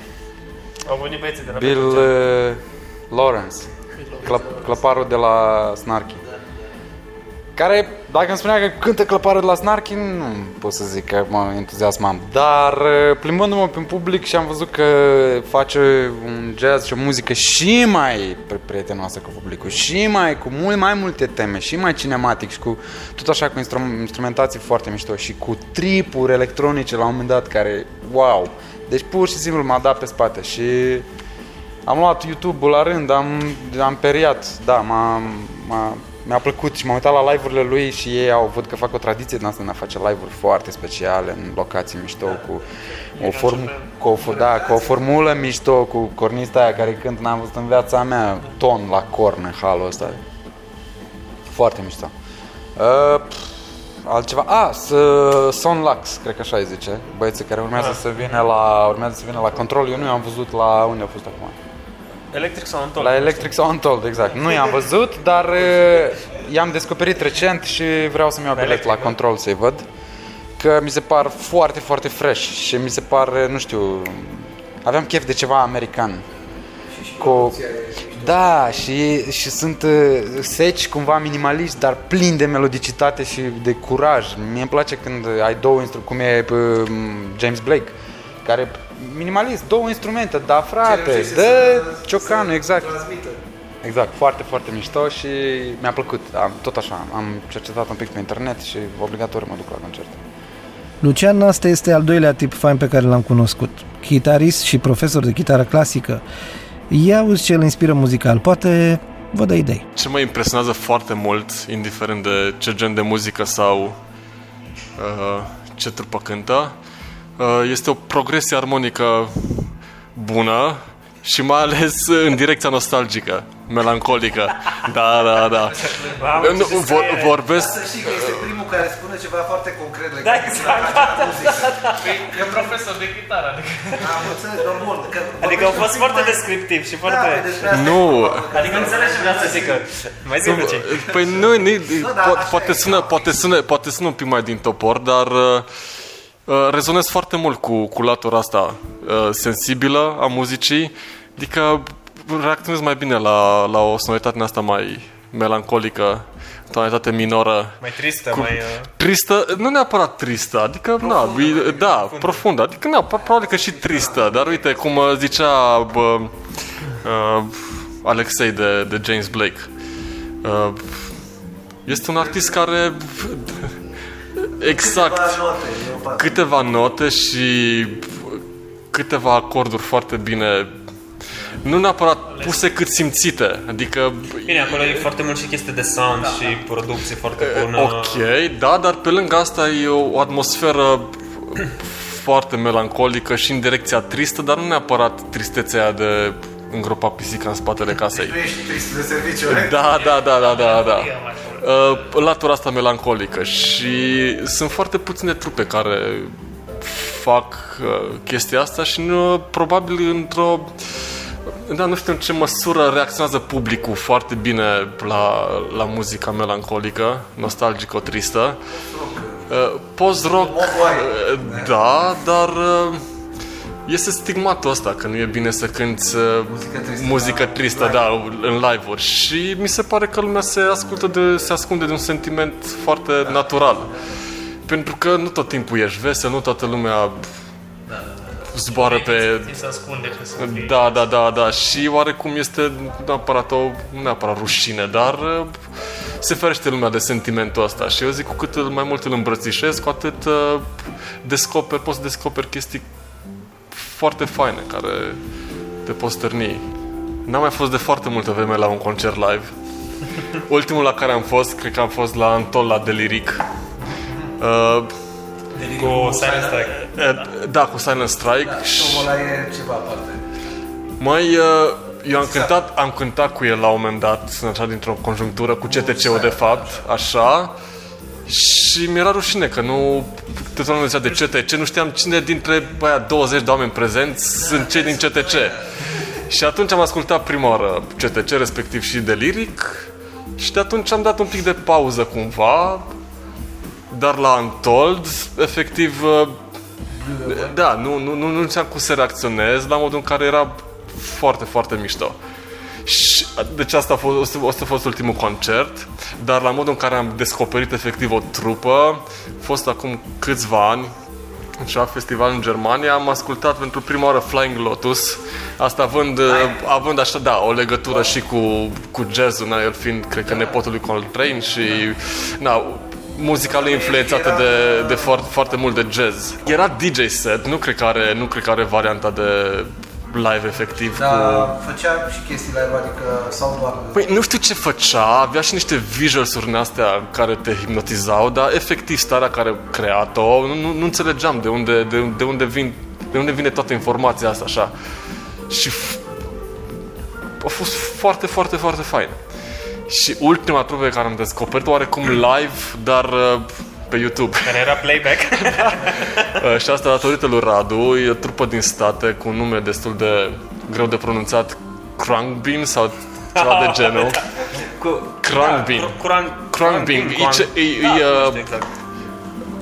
Au venit băieții de la Bill Petroceni. uh, Lawrence, clăp- clăparul de la Snarky. Care, dacă îmi spunea că cântă clăparul de la Snarky, nu pot să zic că mă entuziasmam. Dar uh, plimbându-mă prin public și am văzut că face un jazz și o muzică și mai pri- prietenoasă cu publicul, și mai cu mult mai multe teme, și mai cinematic și cu tot așa cu instrum- instrumentații foarte mișto și cu tripuri electronice la un moment dat care, wow! Deci pur și simplu m-a dat pe spate și am luat YouTube-ul la rând, am, am periat, da, m-a, m-a, mi-a plăcut și m-am uitat la live-urile lui și ei au văd că fac o tradiție din asta de a face live-uri foarte speciale în locații mișto cu o, form, cu, o, f- da, cu o formulă mișto cu cornista aia care cânt n-am văzut în viața mea ton la corn în halul ăsta. Foarte mișto. Uh, pf, altceva. A, ah, Son Lux, cred că așa îi zice. Băieții care urmează să vină la urmează să vină la control. Eu nu i-am văzut la unde au fost acum. Electric sau Untold? La Electric sau Untold, exact. Nu i-am văzut, dar uh, i-am descoperit recent și vreau să-mi iau bilet la control să-i văd. Că mi se par foarte, foarte fresh și mi se par, nu știu, aveam chef de ceva american. Cu... Da, și, și sunt uh, seci, cumva minimaliști, dar plini de melodicitate și de curaj. Mie îmi place când ai două instrumente, cum e uh, James Blake, care minimalist, două instrumente, da frate, reușește dă să- ciocanul, să exact. transmită. Exact, foarte, foarte mișto și mi-a plăcut. Am, tot așa, am cercetat un pic pe internet și obligatoriu mă duc la concert. Lucian Nasta este al doilea tip fain pe care l-am cunoscut. Chitarist și profesor de chitară clasică. Ia uzi ce îl inspiră muzical, poate vă dă idei. Ce mă impresionează foarte mult, indiferent de ce gen de muzică sau uh, ce trupă cântă, uh, este o progresie armonică bună și mai ales în direcția nostalgică, melancolică. Da, da, da. Mamă, nu, ce vor, scrie. vorbesc... Dar să știi că este primul care spune ceva foarte concret legat Da, cu exact, acea da, muzică. da, da. Păi, E profesor de chitară, adică... Am înțeles, dar bun. Că Adică au fost foarte descriptiv și foarte... Da, pe despre asta Nu. Adică înțelegi ce vreau să zic că... Mai zi ce. Păi nu, nu Nu, da, po- așa poate, e, sună, poate, sună, poate sună un pic mai din topor, dar uh, uh, rezonez foarte mult cu, cu latura asta uh, sensibilă a muzicii, adică reacționez mai bine la, la o sonoritate din asta mai melancolică, tonalitate minoră. Mai tristă, Cu- mai... uh, Tristă, nu neapărat tristă, adică, na, e- da, profundă, adică, na, pro- probabil că și tristă, dar uite, cum uh, zicea bă, uh, Alexei de, de James Blake, uh, este un artist care, exact, câteva note și câteva acorduri foarte bine, nu neapărat puse cât simțite, adică Bine, acolo e foarte mult și chestie de sound și producție foarte bună. Ok, da, dar pe lângă asta e o, o atmosferă foarte melancolică și în direcția tristă, dar nu neapărat tristețea aia de îngropa pisica în spatele casei. Tu ești trist de serviciu, Da, da, da, da, da, da. Uh, latura asta melancolică și sunt foarte puține trupe care fac uh, chestia asta și nu, probabil într-o da, nu știu în ce măsură reacționează publicul foarte bine la, la muzica melancolică, nostalgică, tristă. Uh, Post-rock, uh, da, dar uh, este stigmatul ăsta că nu e bine să cânti uh, muzică tristă, da, în live-uri și mi se pare că lumea se ascultă de, se ascunde de un sentiment foarte natural. Pentru că nu tot timpul ești vesel, nu toată lumea zboară pe... Ți se ascunde că să fii... Da, da, da, da. Și oarecum este neapărat o, nu neapărat rușine, dar uh, se ferește lumea de sentimentul ăsta. Și eu zic, cu cât mai mult îl îmbrățișez, cu atât uh, descoperi, poți să descoperi chestii foarte faine care te poți stârni. N-am mai fost de foarte multă vreme la un concert live. Ultimul la care am fost, cred că am fost la Antol la Deliric. Uh, Cu Silent Strike. uh, da, cu Silent Strike. Și Omul ăla e ceva aparte. mai uh, eu am cântat, am cântat cu el la un moment dat, sunt așa dintr-o conjunctură cu CTC-ul de fapt, așa. Și mi-era rușine că nu toată lumea zicea de CTC, nu știam cine dintre aia 20 de oameni prezenți sunt cei din CTC. Și atunci am ascultat prima oară CTC, respectiv și de liric, și de atunci am dat un pic de pauză cumva, dar la Untold, efectiv, uh, da, nu, nu, nu, nu știam cum să reacționez, la modul în care era foarte, foarte mișto. Și, deci asta a fost, asta a fost ultimul concert, dar la modul în care am descoperit efectiv o trupă, a fost acum câțiva ani, în ceva festival în Germania, am ascultat pentru prima oară Flying Lotus, asta având, având așa, da, o legătură și cu, cu jazzul, na, el fiind, cred că, nepotul lui Coltrane și, na, muzica lui influențată de, de foarte, foarte mult de jazz. Era DJ set, nu cred că are, nu cred că are varianta de live efectiv cu... Dar făcea și chestii live, adică sau doar... Păi nu știu ce făcea, avea și niște visuals-uri din astea care te hipnotizau, dar efectiv starea care a creat-o, nu, nu, nu înțelegeam de unde, de, de, unde vin, de unde vine toată informația asta așa. Și f- a fost foarte, foarte, foarte fain. Și ultima trupă pe care am descoperit oarecum live, dar uh, pe YouTube. Care era playback. Uh, și asta datorită lui Radu, e o trupă din state cu un nume destul de greu de pronunțat, Krungbin sau ceva de genul. Cu... Krungbin. Kuran... Krungbin. E, ce- e, e, Da, nu uh, știu exact.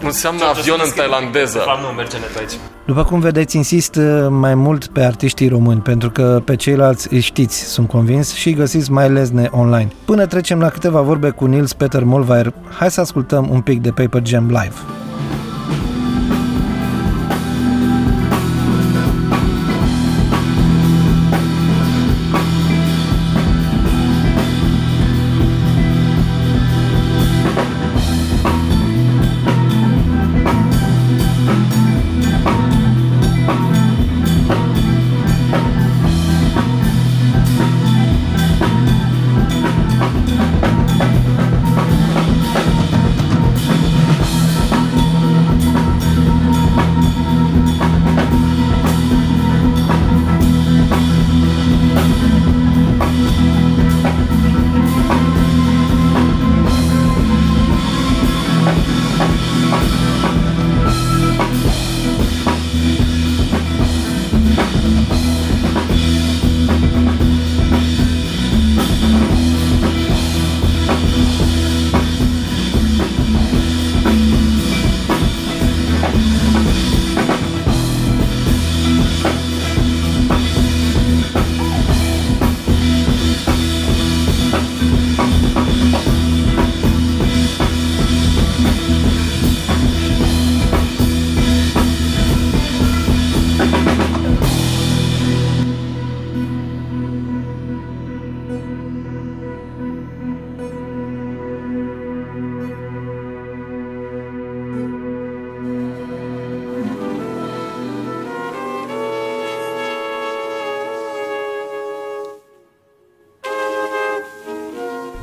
înseamnă Ce- ce avion să în descrie? tailandeză. De fapt nu merge net aici. După cum vedeți, insist uh, mai mult pe artiștii români, pentru că pe ceilalți îi știți, sunt convins, și îi găsiți mai lesne online. Până trecem la câteva vorbe cu Nils Peter Molvaier, hai să ascultăm un pic de Paper Jam live.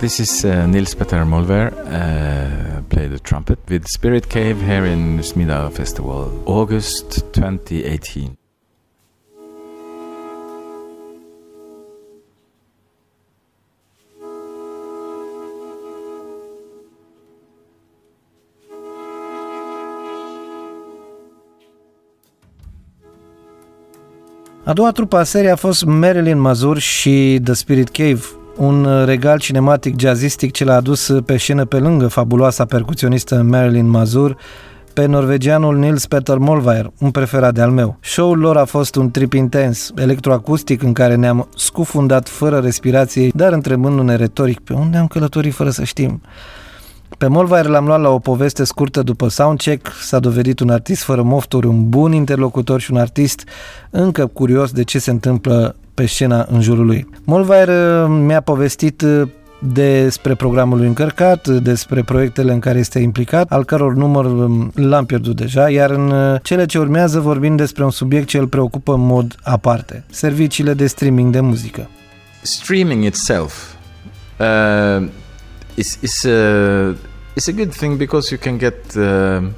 This is uh, Nils Petter Molver, uh, play the trumpet with Spirit Cave here in Smida Festival, August 2018. A doua trupă a seriei a fost Marilyn Mazur și The Spirit Cave, un regal cinematic jazzistic ce l-a adus pe scenă pe lângă fabuloasa percuționistă Marilyn Mazur, pe norvegianul Nils Peter Molvær, un preferat de-al meu. Show-ul lor a fost un trip intens, electroacustic în care ne-am scufundat fără respirație, dar întrebându-ne retoric pe unde am călătorit fără să știm. Pe Molvær l-am luat la o poveste scurtă după soundcheck, s-a dovedit un artist fără mofturi, un bun interlocutor și un artist încă curios de ce se întâmplă pe scena în jurul lui. Molvær uh, mi-a povestit uh, despre programul lui încărcat, despre proiectele în care este implicat, al căror număr um, l-am pierdut deja, iar în uh, cele ce urmează vorbim despre un subiect ce îl preocupă în mod aparte, serviciile de streaming de muzică. Streaming itself uh, is, is, uh, is a good thing because you can get uh,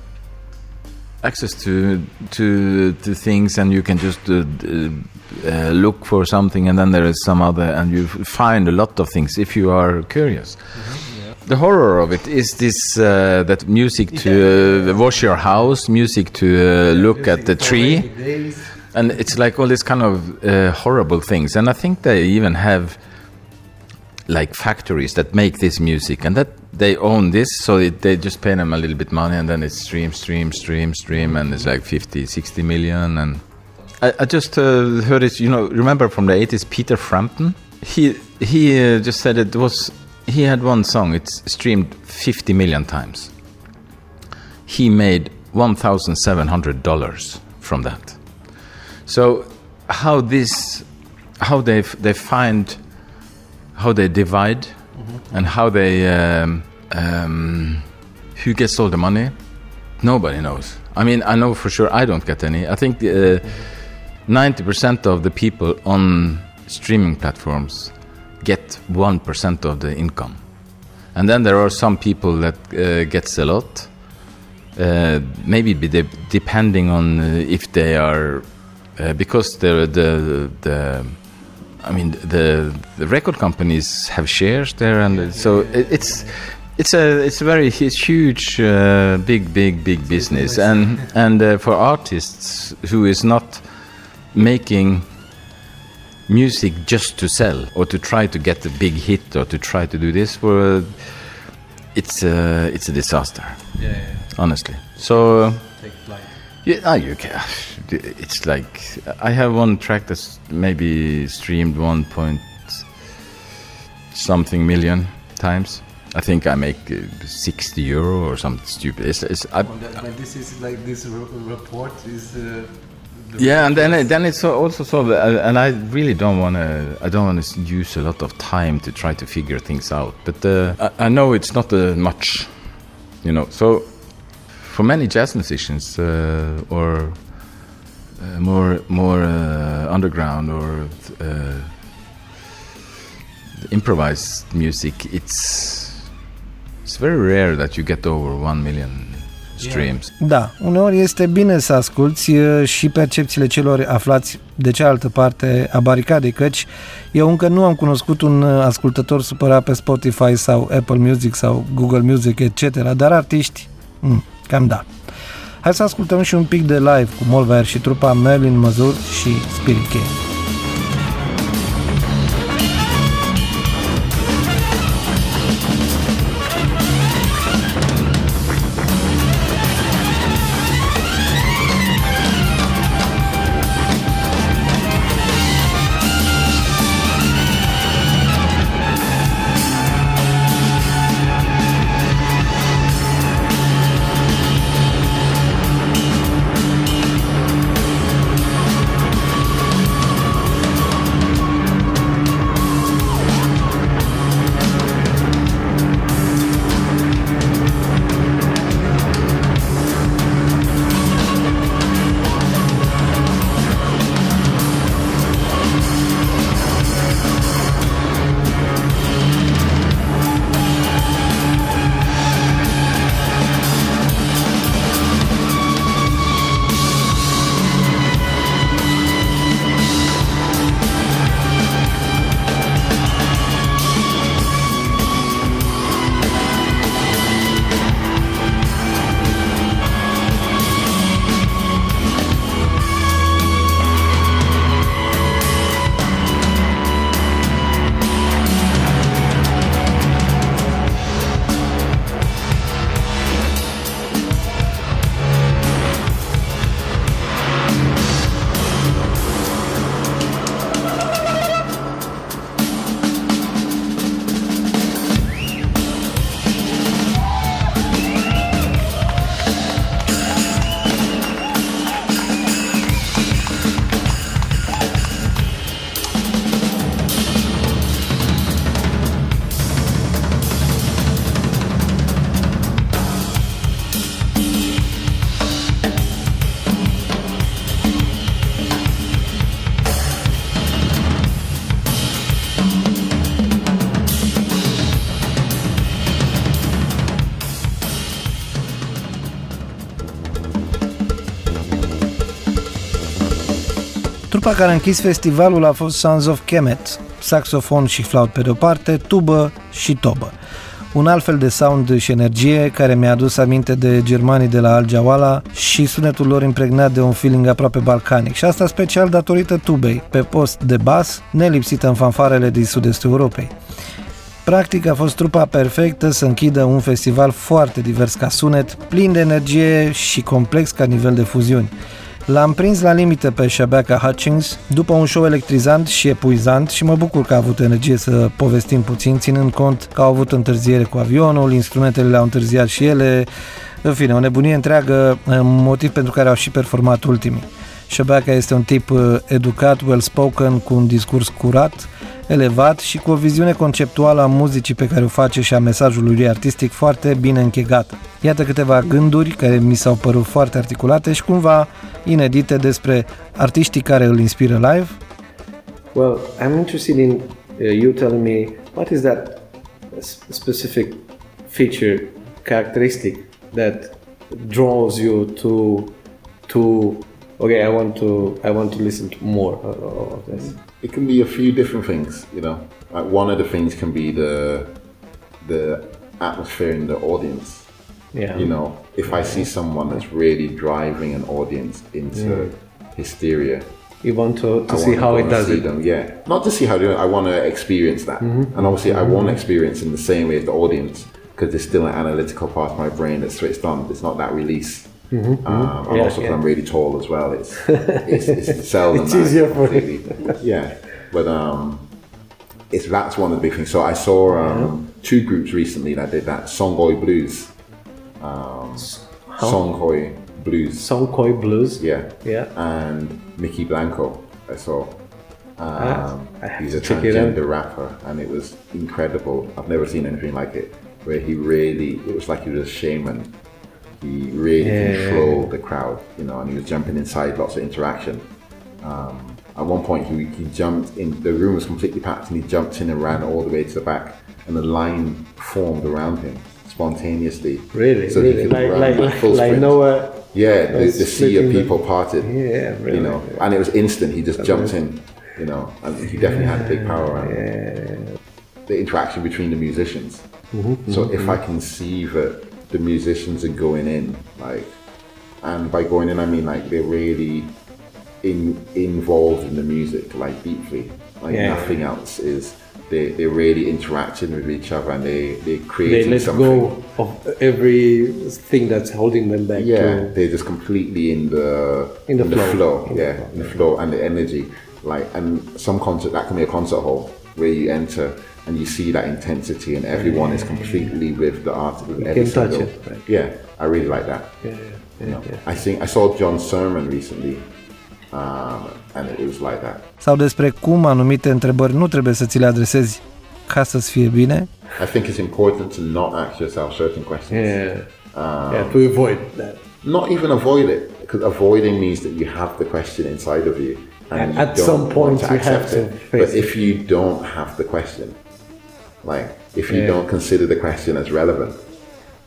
access to, to, to things and you can just uh, uh, look for something and then there is some other and you find a lot of things if you are curious. The horror of it is this uh, that music to uh, wash your house music to uh, look at the tree. and it's like all these kind of uh, horrible things. And i think they even have like factories that make this music and that they own this so it, they just pay them a little bit money and then it's stream stream stream stream and it's like 50 60 million and i, I just uh, heard it you know remember from the 80s peter frampton? He he uh, just said it was he had one song it's streamed 50 million times. He made $1700 from that. So how this how they they find how they divide and how they um, um, who gets all the money? Nobody knows. I mean i know for sure i don't get any. I think uh, 90% of the people on streaming platforms get 1% of the income. And then there are some people that uh, gets a lot. Uh, maybe be de- depending on uh, if they are uh, because the the the I mean the the record companies have shares there, and so it, it's it's a it's a very it's huge, uh, big big big business, and and uh, for artists who is not making music just to sell or to try to get a big hit or to try to do this for it's a it's a disaster. Yeah, yeah. honestly. So. Uh, Take flight. yeah, no, you can. It's like I have one track that's maybe streamed one point something million times. I think I make uh, sixty euro or something stupid. It's, it's, I, But this is like this report is. Uh, yeah, and then then it's also so, uh, and I really don't want to. I don't want to use a lot of time to try to figure things out. But uh, I, I know it's not uh, much, you know. So for many jazz musicians uh, or uh, more more uh, underground or uh, improvised music, it's it's very rare that you get over one million streams. Da, uneori este bine să asculți uh, și percepțiile celor aflați de cealaltă parte a baricadei, căci eu încă nu am cunoscut un uh, ascultător supărat pe Spotify sau Apple Music sau Google Music, etc., dar artiști, mm, cam da. Hai să ascultăm și un pic de live cu Molver și trupa Merlin Mazur și Spirit King. Trupa care a închis festivalul a fost Sons of Kemet, saxofon și flaut pe de-o parte, tubă și tobă. Un alt fel de sound și energie care mi-a adus aminte de germanii de la Al Jawala și sunetul lor impregnat de un feeling aproape balcanic și asta special datorită tubei, pe post de bas, nelipsită în fanfarele din sud-estul Europei. Practic a fost trupa perfectă să închidă un festival foarte divers ca sunet, plin de energie și complex ca nivel de fuziuni. L-am prins la limită pe Shabaka Hutchings după un show electrizant și epuizant și mă bucur că a avut energie să povestim puțin, ținând cont că au avut întârziere cu avionul, instrumentele le-au întârziat și ele, în fine, o nebunie întreagă, motiv pentru care au și performat ultimii. Shabaka este un tip uh, educat, well-spoken, cu un discurs curat, elevat și cu o viziune conceptuală a muzicii pe care o face și a mesajului lui artistic foarte bine închegată. Iată câteva gânduri care mi s-au părut foarte articulate și cumva inedite despre artiștii care îl inspiră live. Well, I'm interested in uh, you telling me what is that specific feature, characteristic that draws you to to okay, I want to I want to listen to more of this. It can be a few different things, you know. Like one of the things can be the the atmosphere in the audience. Yeah. You know, if I see someone that's really driving an audience into Mm. hysteria, You want to, to I see wanna how it does it. Them. Yeah, not to see how they do it. I want to experience that, Mhm. and obviously I want to experience in the same way as the audience because there's still an analytical part of my brain that's switched on. It's not that release. Mhm, Um, mhm. and Yeah, also 'cause yeah. I'm really tall as well. It's it's, it's seldom It's easier for you. completely- Yeah, but um, it's that's one of the big things. So I saw um, two groups recently that did that. Songhoi Blues. Um, How? Songhoi Blues. Songhoi Blues. Yeah. Yeah. And Mickey Blanco. I saw. Um, Ah, he's a transgender rapper, and it was incredible. I've never seen anything like it. Where he really, it was like he was a shaman. He really Yeah. controlled the crowd, you know, and he was jumping inside, lots of interaction. Um, at one point, he, he jumped in, the room was completely packed, and he jumped in and ran all the way to the back, and the line formed around him spontaneously. Really? So really? he could like run like, like full like. Noah. Yeah, the, the sea of people parted. Yeah, really. You know, and it was instant. He just jumped in, you know, and he definitely had a big power around him. The interaction between the musicians. Mhm, So mhm, if I mhm. can see that the musicians are going in, like, and by going in I mean like they're really in involved in the music, like deeply, like Yeah. nothing else is. They they're really interacting with each other and they they're They let something. go of everything that's holding them back. Yeah, they're just completely in the In the flow. In the yeah, in the flow and the energy. Like, and some concert that can be a concert hall where you enter and you see that intensity, and everyone is completely with the art. With every can touch single- it, right. Yeah, I really like that. Yeah, yeah, You know, yeah. I think I saw John's sermon recently, um, and it was like that. Sau despre cum anumite întrebări nu trebuie să ți le adresezi ca să-ți fie bine, I think it's important to not ask yourself certain questions. Yeah. Um, Yeah, to avoid that. Not even avoid it, because avoiding means that you have the question inside of you, and, And at some point you have to face But it. if you don't have the question, like if you Yeah. don't consider the question as relevant,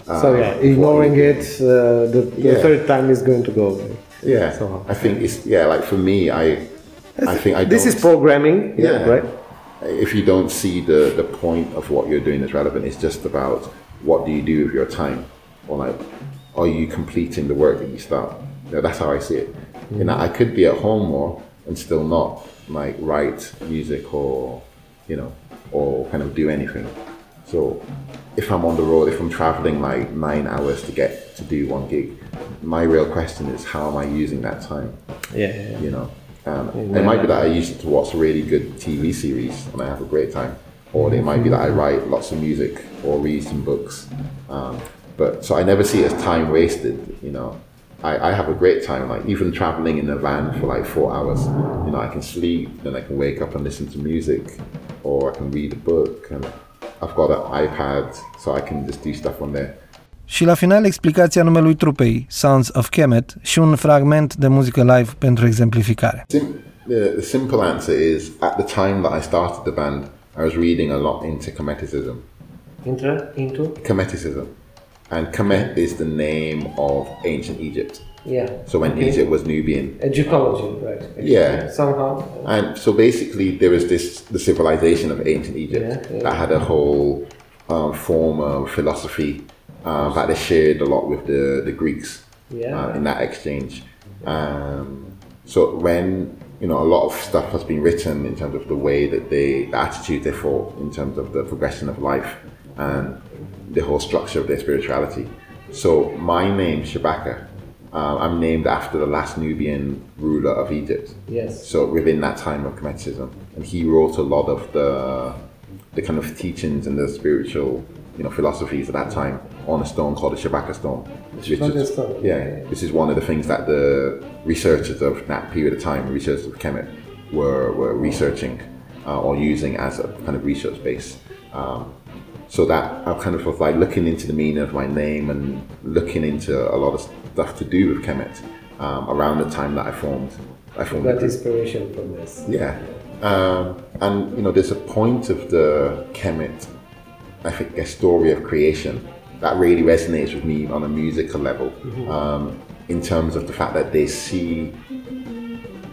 so um, yeah, ignoring it, uh, the, the Yeah. third time is going to go. away. Yeah, So, I think it's yeah. Like for me, I, I think I. This is programming, yeah, Yeah, right? If you don't see the the point of what you're doing as relevant, it's just about what do you do with your time, or like, are you completing the work that you start? You know, that's how I see it. You know, I could be at home more and still not like write music or, you know, or kind of do anything. So, if I'm on the road, if I'm traveling like nine hours to get to do one gig, my real question is how am I using that time? Yeah, yeah, yeah. You know, um, Yeah. it might be that I use it to watch a really good TV series and I have a great time, or it might be that I write lots of music or read some books. Um, but so I never see it as time wasted. You know, I, I have a great time. Like even traveling in a van for like four hours, you know, I can sleep, then I can wake up and listen to music, or I can read a book, and I've got an iPad, so I can just do stuff on there. Și la final explicația numelui trupei, Sounds of Kemet, și un fragment de muzică live pentru exemplificare. Sim- the, the simple answer is at the time that I started the band, I was reading a lot into Cometicism. Intra, into? Cometicism. And Kemet is the name of ancient Egypt. Yeah. So when Okay. Egypt was Nubian. Egyptology, right. Yeah. Somehow. And so basically, there was this the civilization of ancient Egypt Yeah, yeah. that had a whole um, form of philosophy uh, that they shared a lot with the the Greeks Yeah. uh, in that exchange. Um, so when you know a lot of stuff has been written in terms of the way that they the attitude they thought in terms of the progression of life and the whole structure of their spirituality. So my name Shabaka. Uh, I'm named after the last Nubian ruler of Egypt. Yes. So within that time of Kemetism, and he wrote a lot of the the kind of teachings and the spiritual, you know, philosophies at that time on a stone called the Shabaka stone. The which is- Shabaka stone, Yeah, yeah. this is one of the things that the researchers of that period of time, researchers of Kemet, were were researching uh, or using as a kind of research base. Um, so that I kind of was like looking into the meaning of my name and looking into a lot of stuff to do with Kemet um, around the time that I formed. I formed Got inspiration from this. Yeah. Um, and, you know, there's a point of the Kemet, I think, a story of creation that really resonates with me on a musical level Mhm. um, in terms of the fact that they see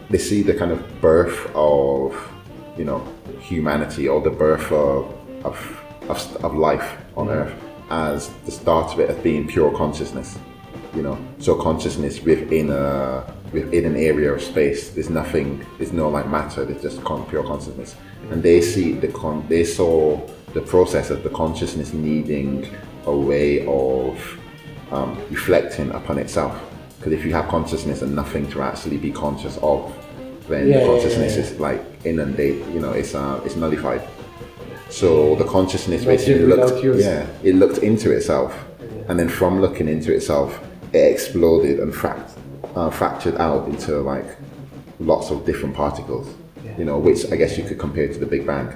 they see the kind of birth of you know humanity or the birth of of, of, of life on earth as the start of it as being pure consciousness you know? So consciousness within a within an area of space there's nothing there's no like matter there's just con- pure consciousness. And they see the con they saw the process of the consciousness needing a way of um, reflecting upon itself. Because if you have consciousness and nothing to actually be conscious of then yeah, consciousness yeah, yeah. is like inundated you know it's uh, it's nullified so the consciousness basically looked yeah it looked into itself. And then from looking into itself it exploded and fract- uh, fractured out into like lots of different particles you know which i guess you could compare to the big bang.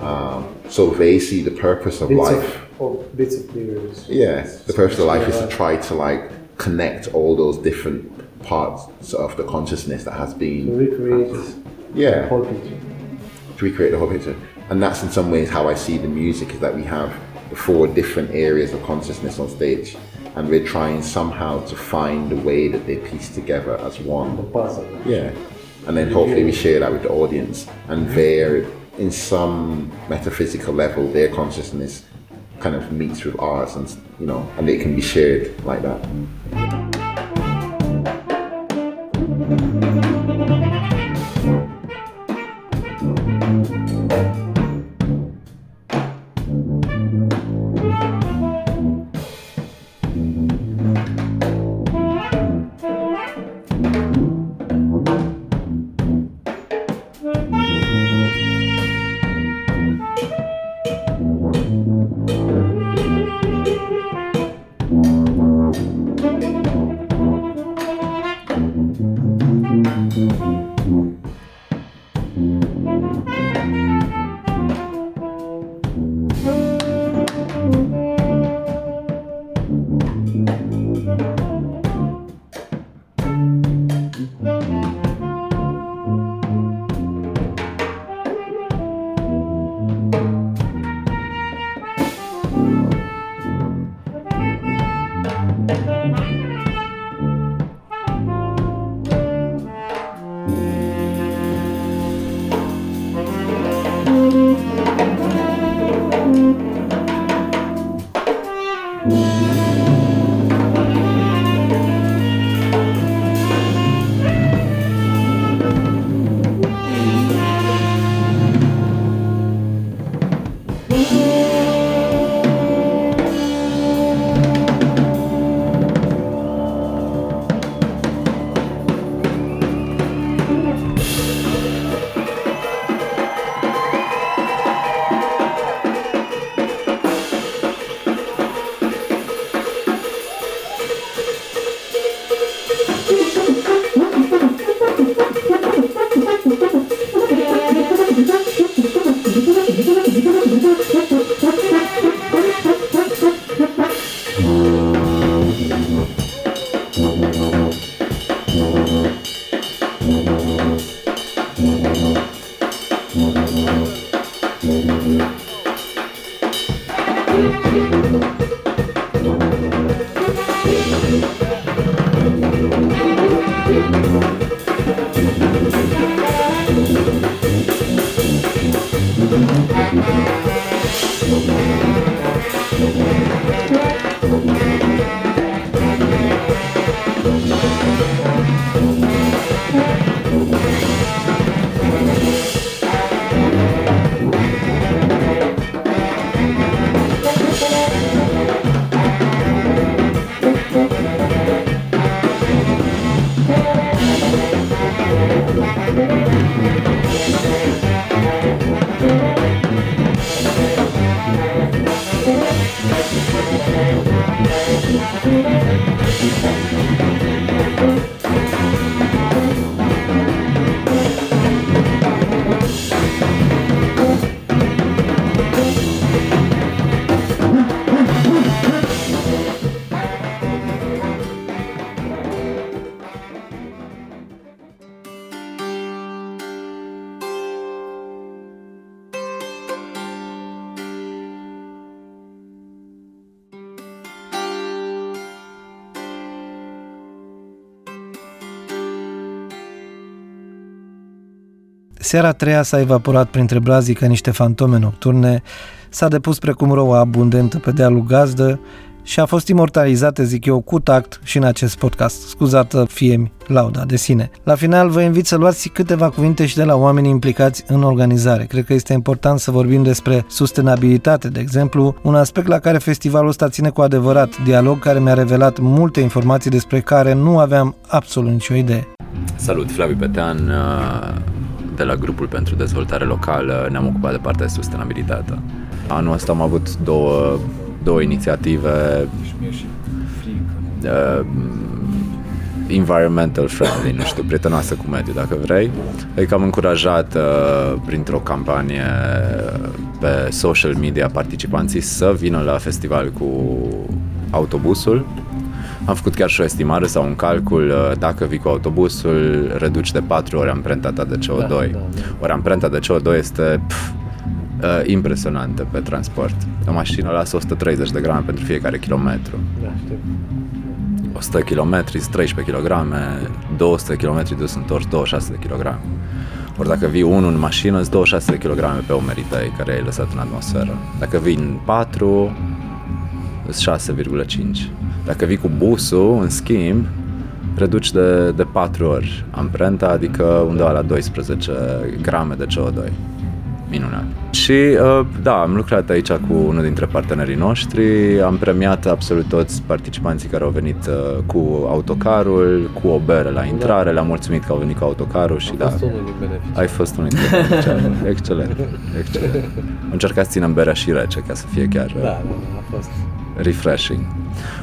Um, so they see the purpose of Bits life. of, oh, bits of lyrics. yeah, the purpose of life is to try to like connect all those different parts of the consciousness that has been To recreate yeah. the whole picture. to recreate the whole picture. And that's in some ways how I see the music is that we have the four different areas of consciousness on stage, and we're trying somehow to find a way that they piece together as one. puzzle. Yeah, and then hopefully we share that with the audience, and their in some metaphysical level, their consciousness kind of meets with ours, and you know, and it can be shared like that. Seara a treia s-a evaporat printre brazii ca niște fantome nocturne, s-a depus precum roa abundentă pe dealul gazdă și a fost imortalizată, zic eu, cu tact și în acest podcast. Scuzată fie lauda de sine. La final vă invit să luați câteva cuvinte și de la oamenii implicați în organizare. Cred că este important să vorbim despre sustenabilitate, de exemplu, un aspect la care festivalul ăsta ține cu adevărat, dialog care mi-a revelat multe informații despre care nu aveam absolut nicio idee. Salut, Flaviu Petean, de la grupul pentru dezvoltare locală ne-am ocupat de partea de sustenabilitate. Anul ăsta am avut două, două inițiative uh, environmental friendly, nu știu, prietenoasă cu mediul, dacă vrei. Adică am încurajat uh, printr-o campanie pe social media participanții să vină la festival cu autobusul am făcut chiar și o estimare sau un calcul, uh, dacă vii cu autobusul, reduci de 4 ori amprenta ta de CO2. Da, da, da. Ori amprenta de CO2 este pf, uh, impresionantă pe transport. O mașină lasă 130 de grame pentru fiecare kilometru. Da, știu. 100 km, 13 kg, 200 km dus întors, 26 de kg. Ori dacă vii unul în mașină, îți 26 de kg pe umerii tăi care ai lăsat în atmosferă. Dacă vii în 4, 6,5. Dacă vii cu busul, în schimb, reduci de, de 4 ori amprenta, adică undeva la 12 grame de CO2. Minunat. Și uh, da, am lucrat aici cu unul dintre partenerii noștri, am premiat absolut toți participanții care au venit uh, cu autocarul, cu o bere la intrare, le-am mulțumit că au venit cu autocarul și a da. Fost unul din beneficii. Ai fost unul dintre beneficiari. Excelent, excelent. Am încercat să ținem berea și rece ca să fie chiar Da, da, a fost refreshing.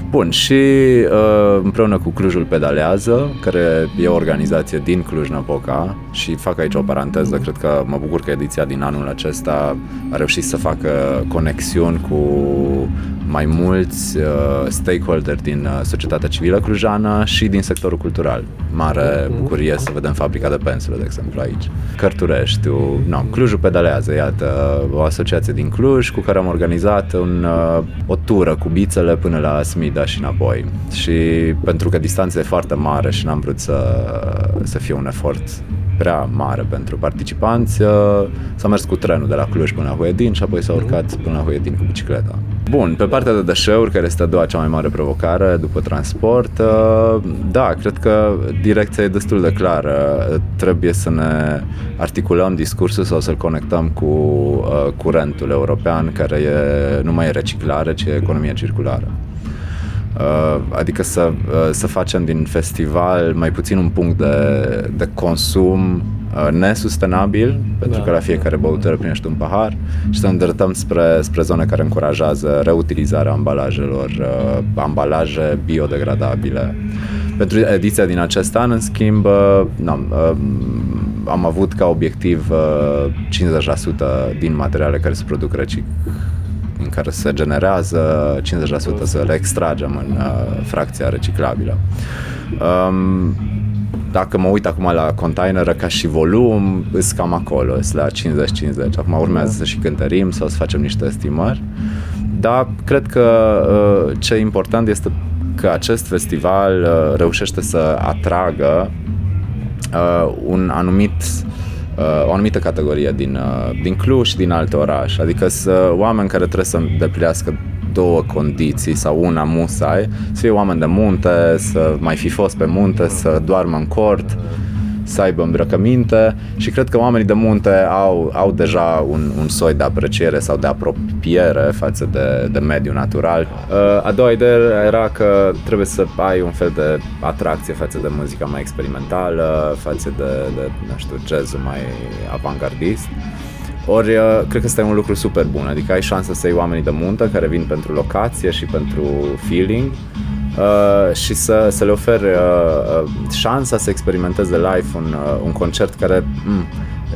Bun, și uh, împreună cu Clujul Pedalează, care e o organizație din Cluj-Napoca și fac aici o paranteză, cred că mă bucur că ediția din anul acesta a reușit să facă conexiuni cu mai mulți uh, stakeholder din uh, societatea civilă clujană și din sectorul cultural. Mare bucurie să vedem fabrica de pensule, de exemplu, aici. Cărturești, no, Clujul Pedalează, iată, o asociație din Cluj cu care am organizat un, uh, o tură cu bițele până la Smida și înapoi. Și pentru că distanța e foarte mare și n-am vrut să, să fie un efort prea mare pentru participanți, uh, s-a mers cu trenul de la Cluj până la Huedin și apoi s-a urcat până la Huedin cu bicicleta. Bun, pe partea de deșeuri, care este a doua cea mai mare provocare după transport, uh, da, cred că direcția e destul de clară. Trebuie să ne articulăm discursul sau să-l conectăm cu uh, curentul european, care e, nu mai e reciclare, ci e economie circulară. Uh, adică să, uh, să facem din festival mai puțin un punct de, de consum uh, nesustenabil, pentru Da. că la fiecare băutură primești un pahar și să ne îndreptăm spre, spre zone care încurajează reutilizarea ambalajelor, uh, ambalaje biodegradabile. Pentru ediția din acest an, în schimb, uh, n-am, uh, am avut ca obiectiv uh, 50% din materiale care se produc recic în care se generează 50% să le extragem în uh, fracția reciclabilă. Um, dacă mă uit acum la containeră ca și volum, îs cam acolo, îs la 50-50. Acum urmează să și cântărim sau să facem niște estimări. Dar cred că uh, ce e important este că acest festival uh, reușește să atragă uh, un anumit uh, o anumită categorie din, uh, din Cluj și din alte orașe. Adică sunt oameni care trebuie să îndeplinească două condiții sau una musai, să fie oameni de munte, să mai fi fost pe munte, să doarmă în cort, să aibă îmbrăcăminte și cred că oamenii de munte au, au deja un, un soi de apreciere sau de apropiere față de, de mediul natural. Uh, a doua idee era că trebuie să ai un fel de atracție față de muzica mai experimentală, față de, de nu știu, jazzul mai avantgardist. Ori, uh, cred că ăsta e un lucru super bun, adică ai șansa să iei oamenii de muntă care vin pentru locație și pentru feeling uh, și să, să le oferi uh, uh, șansa să experimenteze live un, uh, un concert care mm,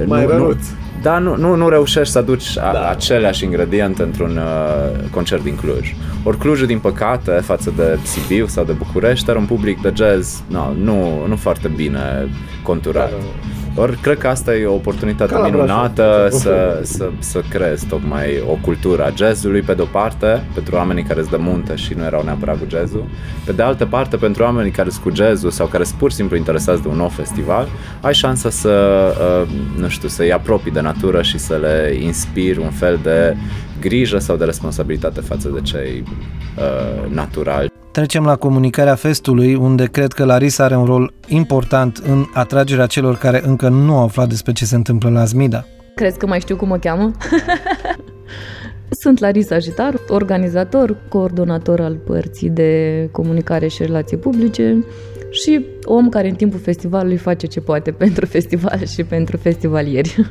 Mai nu, nu, răruț. da, nu, nu, nu reușești să aduci a, da. aceleași ingrediente într-un uh, concert din Cluj. Ori Clujul, din păcate, față de Sibiu sau de București, are un public de jazz no, nu, nu foarte bine conturat. Ori cred că asta e o oportunitate Ca la minunată Brașov. să, să, să creezi tocmai o cultură a jazzului pe de-o parte, pentru oamenii care sunt de munte și nu erau neapărat cu jazzul, pe de altă parte pentru oamenii care sunt cu jazzul sau care sunt pur și simplu interesați de un nou festival, ai șansa să, uh, nu știu, să-i apropii de natură și să le inspiri un fel de grijă sau de responsabilitate față de cei uh, naturali. Trecem la comunicarea festului, unde cred că Larisa are un rol important în atragerea celor care încă nu au aflat despre ce se întâmplă la Zmida. Crezi că mai știu cum mă cheamă? Sunt Larisa Jitar, organizator, coordonator al părții de comunicare și relații publice și om care în timpul festivalului face ce poate pentru festival și pentru festivalieri.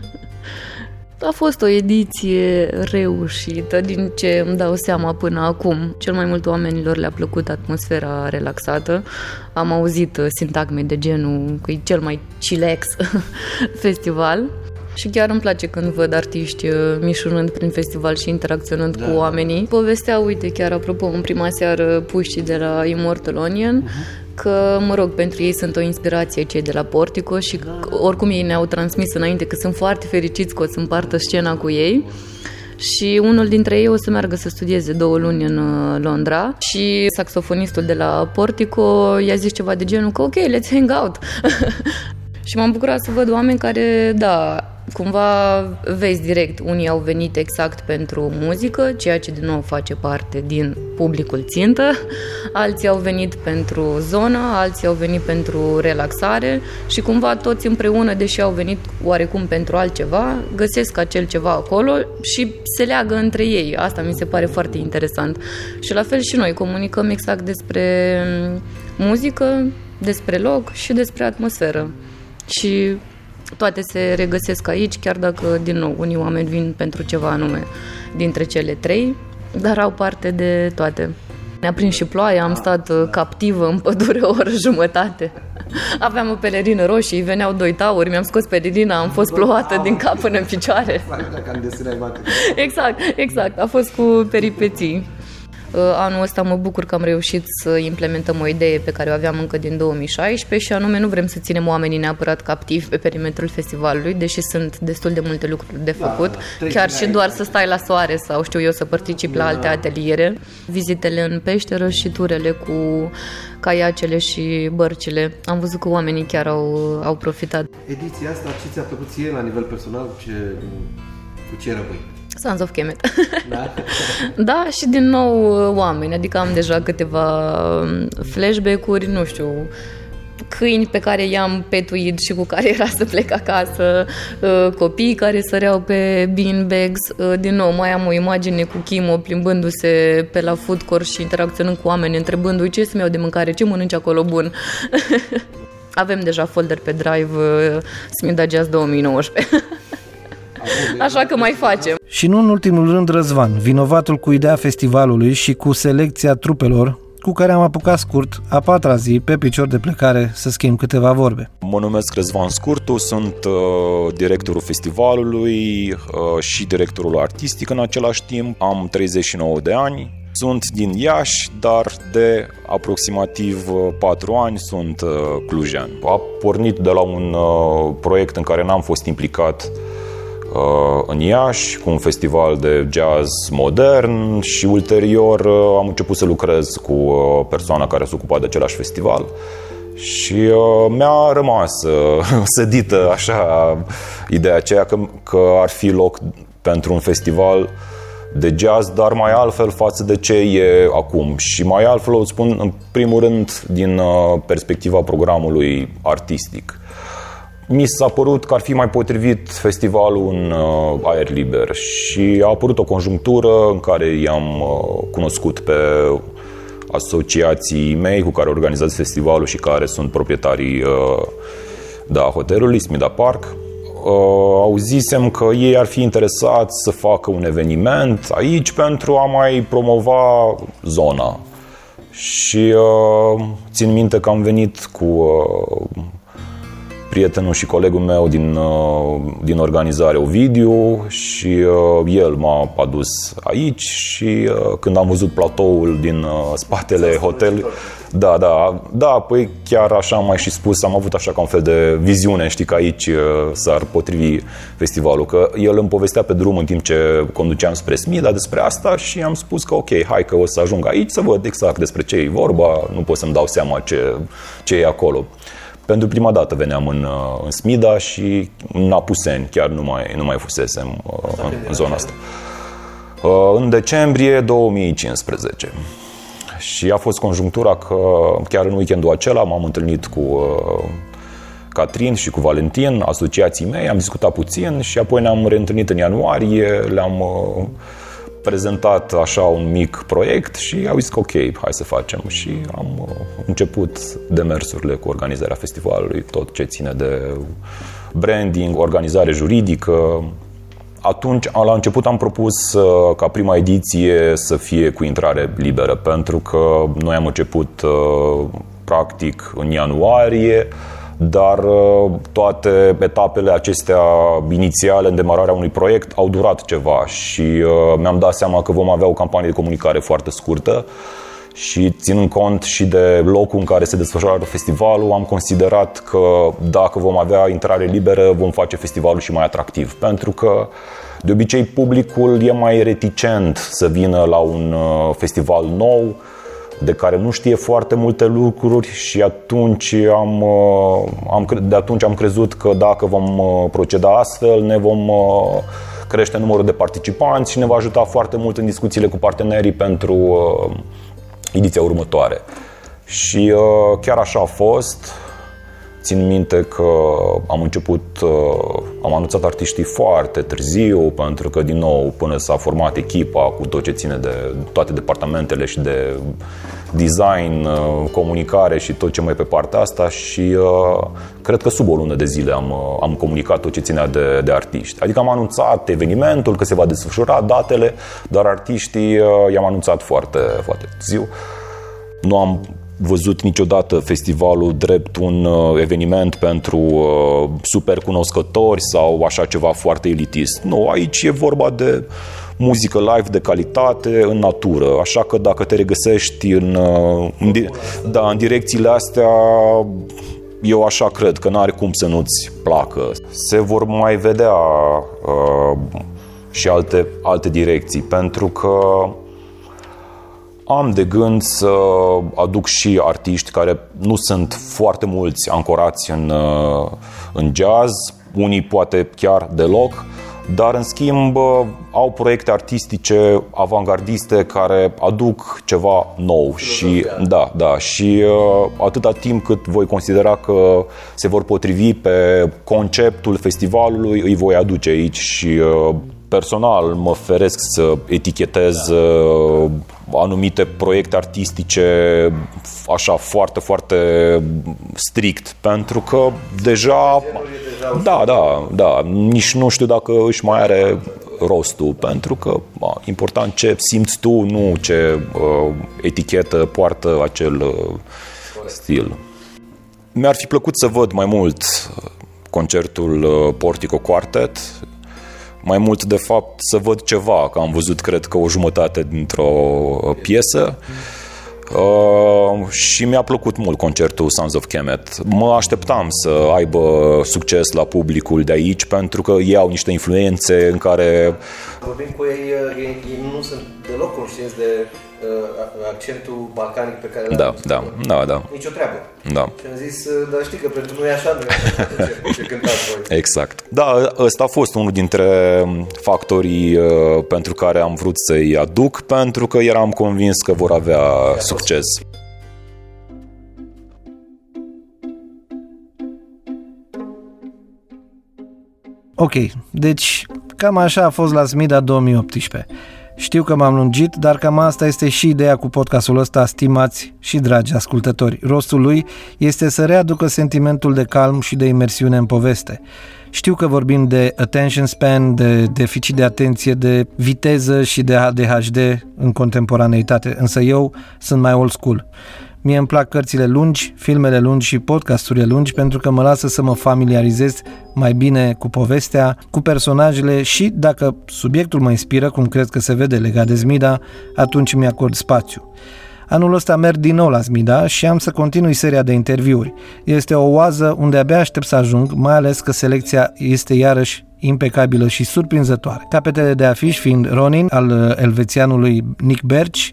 A fost o ediție reușită, din ce îmi dau seama până acum. Cel mai mult oamenilor le-a plăcut atmosfera relaxată. Am auzit uh, sintagme de genul că e cel mai chilex festival. Și chiar îmi place când văd artiști uh, mișunând prin festival și interacționând da. cu oamenii. Povestea, uite, chiar apropo, în prima seară puștii de la Immortal Onion, uh-huh că, mă rog, pentru ei sunt o inspirație cei de la Portico și da. oricum ei ne-au transmis înainte că sunt foarte fericiți că o să împartă scena cu ei. Și unul dintre ei o să meargă să studieze două luni în uh, Londra și saxofonistul de la Portico i-a zis ceva de genul că ok, let's hang out. și m-am bucurat să văd oameni care, da, cumva vezi direct, unii au venit exact pentru muzică, ceea ce din nou face parte din publicul țintă, alții au venit pentru zonă, alții au venit pentru relaxare și cumva toți împreună, deși au venit oarecum pentru altceva, găsesc acel ceva acolo și se leagă între ei. Asta mi se pare foarte interesant. Și la fel și noi comunicăm exact despre muzică, despre loc și despre atmosferă. Și toate se regăsesc aici, chiar dacă, din nou, unii oameni vin pentru ceva anume dintre cele trei, dar au parte de toate. Ne-a prins și ploaia, am stat uh, captivă în pădure o oră jumătate. Aveam o pelerină roșie, veneau doi tauri, mi-am scos pelerina, am fost plouată din cap până în picioare. Exact, exact, a fost cu peripeții. Uh, Anul ăsta mă bucur că am reușit să implementăm o idee pe care o aveam încă din 2016 și anume nu vrem să ținem oamenii neapărat captivi pe perimetrul festivalului, deși sunt destul de multe lucruri de făcut, da, chiar și doar să stai la soare sau știu eu să particip la alte ateliere, vizitele în peșteră și turele cu caiacele și bărcile. Am văzut că oamenii chiar au, au profitat. Ediția asta, ce ți-a plăcut ție la nivel personal? Ce, cu ce rămâi? Sons of Kemet. Da? da, și din nou oameni, adică am deja câteva um, flashback-uri, nu știu, câini pe care i-am petuit și cu care era să plec acasă, uh, copii care săreau pe beanbags, uh, din nou mai am o imagine cu Chimo plimbându-se pe la food court și interacționând cu oameni, întrebându-i ce să-mi iau de mâncare, ce mănânci acolo bun. Avem deja folder pe Drive uh, Smida Jazz 2019. Așa că mai facem. Și nu în ultimul rând Răzvan, vinovatul cu ideea festivalului și cu selecția trupelor cu care am apucat scurt a patra zi pe picior de plecare să schimb câteva vorbe. Mă numesc Răzvan Scurtu, sunt uh, directorul festivalului uh, și directorul artistic în același timp. Am 39 de ani, sunt din Iași, dar de aproximativ 4 ani sunt uh, clujean. A pornit de la un uh, proiect în care n-am fost implicat uh, în Iași cu un festival de jazz modern și ulterior uh, am început să lucrez cu uh, persoana care se ocupa de același festival Și uh, mi-a rămas uh, sădită așa ideea aceea că, că ar fi loc pentru un festival de jazz, dar mai altfel față de ce e acum. Și mai altfel o spun în primul rând din uh, perspectiva programului artistic. Mi s-a părut că ar fi mai potrivit festivalul în uh, aer liber și a apărut o conjunctură în care i-am uh, cunoscut pe asociații mei cu care organizați festivalul și care sunt proprietarii uh, da, hotelului Smida Park. Uh, auzisem că ei ar fi interesați să facă un eveniment aici pentru a mai promova zona. Și uh, țin minte că am venit cu uh, prietenul și colegul meu din, uh, din organizare, Ovidiu, și uh, el m-a adus aici și uh, când am văzut platoul din spatele hotelului, da, da, da, păi chiar așa am mai și spus, am avut așa ca un fel de viziune, știi că aici s-ar potrivi festivalul, că el îmi povestea pe drum în timp ce conduceam spre Smida despre asta și am spus că ok, hai că o să ajung aici să văd exact despre ce e vorba, nu pot să-mi dau seama ce, ce e acolo. Pentru prima dată veneam în, uh, în Smida și în Apuseni, chiar nu mai, nu mai fusesem uh, în, în zona asta. Uh, în decembrie 2015. Și a fost conjunctura că chiar în weekendul acela m-am întâlnit cu Catrin și cu Valentin, asociații mei, am discutat puțin și apoi ne-am reîntâlnit în ianuarie, le-am prezentat așa un mic proiect și au zis că ok, hai să facem și am uh, început demersurile cu organizarea festivalului, tot ce ține de branding, organizare juridică. Atunci, la început am propus uh, ca prima ediție să fie cu intrare liberă, pentru că noi am început uh, practic în ianuarie, dar uh, toate etapele acestea inițiale în demararea unui proiect au durat ceva și uh, mi-am dat seama că vom avea o campanie de comunicare foarte scurtă și ținând cont și de locul în care se desfășoară festivalul, am considerat că dacă vom avea intrare liberă, vom face festivalul și mai atractiv. Pentru că de obicei publicul e mai reticent să vină la un uh, festival nou, de care nu știe foarte multe lucruri și atunci am, uh, am, de atunci am crezut că dacă vom uh, proceda astfel, ne vom uh, crește numărul de participanți și ne va ajuta foarte mult în discuțiile cu partenerii pentru ediția următoare. Și chiar așa a fost. Țin minte că am început, am anunțat artiștii foarte târziu, pentru că, din nou, până s-a format echipa cu tot ce ține de toate departamentele și de design, uh, comunicare și tot ce mai pe partea asta și uh, cred că sub o lună de zile am, uh, am comunicat tot ce ținea de, de artiști. Adică am anunțat evenimentul, că se va desfășura datele, dar artiștii i-am anunțat foarte, foarte târziu. Nu am văzut niciodată festivalul drept un eveniment pentru super cunoscători sau așa ceva foarte elitist. Nu, aici e vorba de muzică live de calitate în natură. Așa că dacă te regăsești în, uh, în, da, în direcțiile astea, eu așa cred că n-are cum să nu-ți placă. Se vor mai vedea uh, și alte, alte direcții, pentru că am de gând să aduc și artiști care nu sunt foarte mulți ancorați în, uh, în jazz, unii poate chiar deloc, dar în schimb au proiecte artistice avangardiste care aduc ceva nou și da, da, și uh, atâta timp cât voi considera că se vor potrivi pe conceptul festivalului, îi voi aduce aici și uh, personal mă feresc să etichetez uh, anumite proiecte artistice așa foarte, foarte strict, pentru că deja, da, da, da, nici nu știu dacă își mai are rostul, pentru că ba, important ce simți tu, nu ce uh, etichetă poartă acel uh, stil. Mi-ar fi plăcut să văd mai mult concertul uh, Portico Quartet, mai mult de fapt să văd ceva, că am văzut cred că o jumătate dintr-o piesă. Uh, și mi-a plăcut mult concertul Sons of Kemet. Mă așteptam să aibă succes la publicul de aici pentru că ei au niște influențe în care... Vorbim cu ei, ei, ei nu sunt deloc conștienți de uh, accentul balcanic pe care l-ai Da, avut. da, da, da. Nicio treabă. Da. Și am zis, uh, dar știi că pentru noi așa nu e așa ce, ce cântați voi. Exact. Da, ăsta a fost unul dintre factorii uh, pentru care am vrut să-i aduc, pentru că eram convins că vor avea succes. Ok, deci cam așa a fost la Smida 2018. Știu că m-am lungit, dar cam asta este și ideea cu podcastul ăsta, stimați și dragi ascultători. Rostul lui este să readucă sentimentul de calm și de imersiune în poveste. Știu că vorbim de attention span, de deficit de atenție, de viteză și de ADHD în contemporaneitate, însă eu sunt mai old school. Mie îmi plac cărțile lungi, filmele lungi și podcasturile lungi pentru că mă lasă să mă familiarizez mai bine cu povestea, cu personajele și dacă subiectul mă inspiră, cum cred că se vede legat de Zmida, atunci mi acord spațiu. Anul ăsta merg din nou la Zmida și am să continui seria de interviuri. Este o oază unde abia aștept să ajung, mai ales că selecția este iarăși impecabilă și surprinzătoare. Capetele de afiș fiind Ronin, al uh, elvețianului Nick Berch,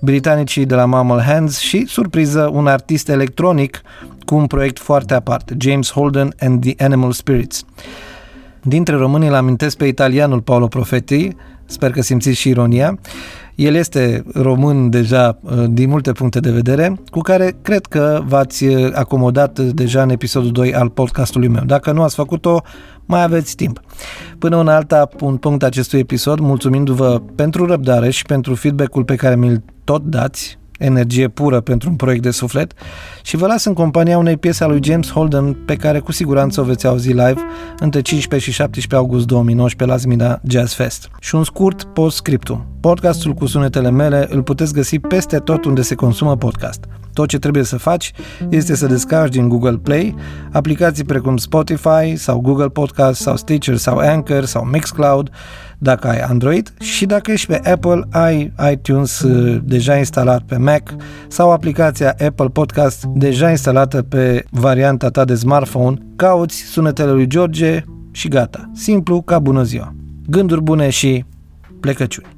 britanicii de la Mammal Hands și, surpriză, un artist electronic cu un proiect foarte aparte, James Holden and the Animal Spirits. Dintre români îl amintesc pe italianul Paolo Profetti, sper că simțiți și ironia. El este român deja uh, din multe puncte de vedere, cu care cred că v-ați uh, acomodat deja în episodul 2 al podcastului meu. Dacă nu ați făcut-o, mai aveți timp. Până în alta, un punct acestui episod, mulțumindu-vă pentru răbdare și pentru feedback-ul pe care mi-l tot dați, energie pură pentru un proiect de suflet și vă las în compania unei piese a lui James Holden pe care cu siguranță o veți auzi live între 15 și 17 august 2019 la Zmida Jazz Fest. Și un scurt post-scriptum. Podcastul cu sunetele mele îl puteți găsi peste tot unde se consumă podcast. Tot ce trebuie să faci este să descarci din Google Play aplicații precum Spotify sau Google Podcast sau Stitcher sau Anchor sau Mixcloud dacă ai Android și dacă ești pe Apple ai iTunes uh, deja instalat pe Mac sau aplicația Apple Podcast deja instalată pe varianta ta de smartphone, cauți sunetele lui George și gata. Simplu ca bună ziua. Gânduri bune și plecăciuni.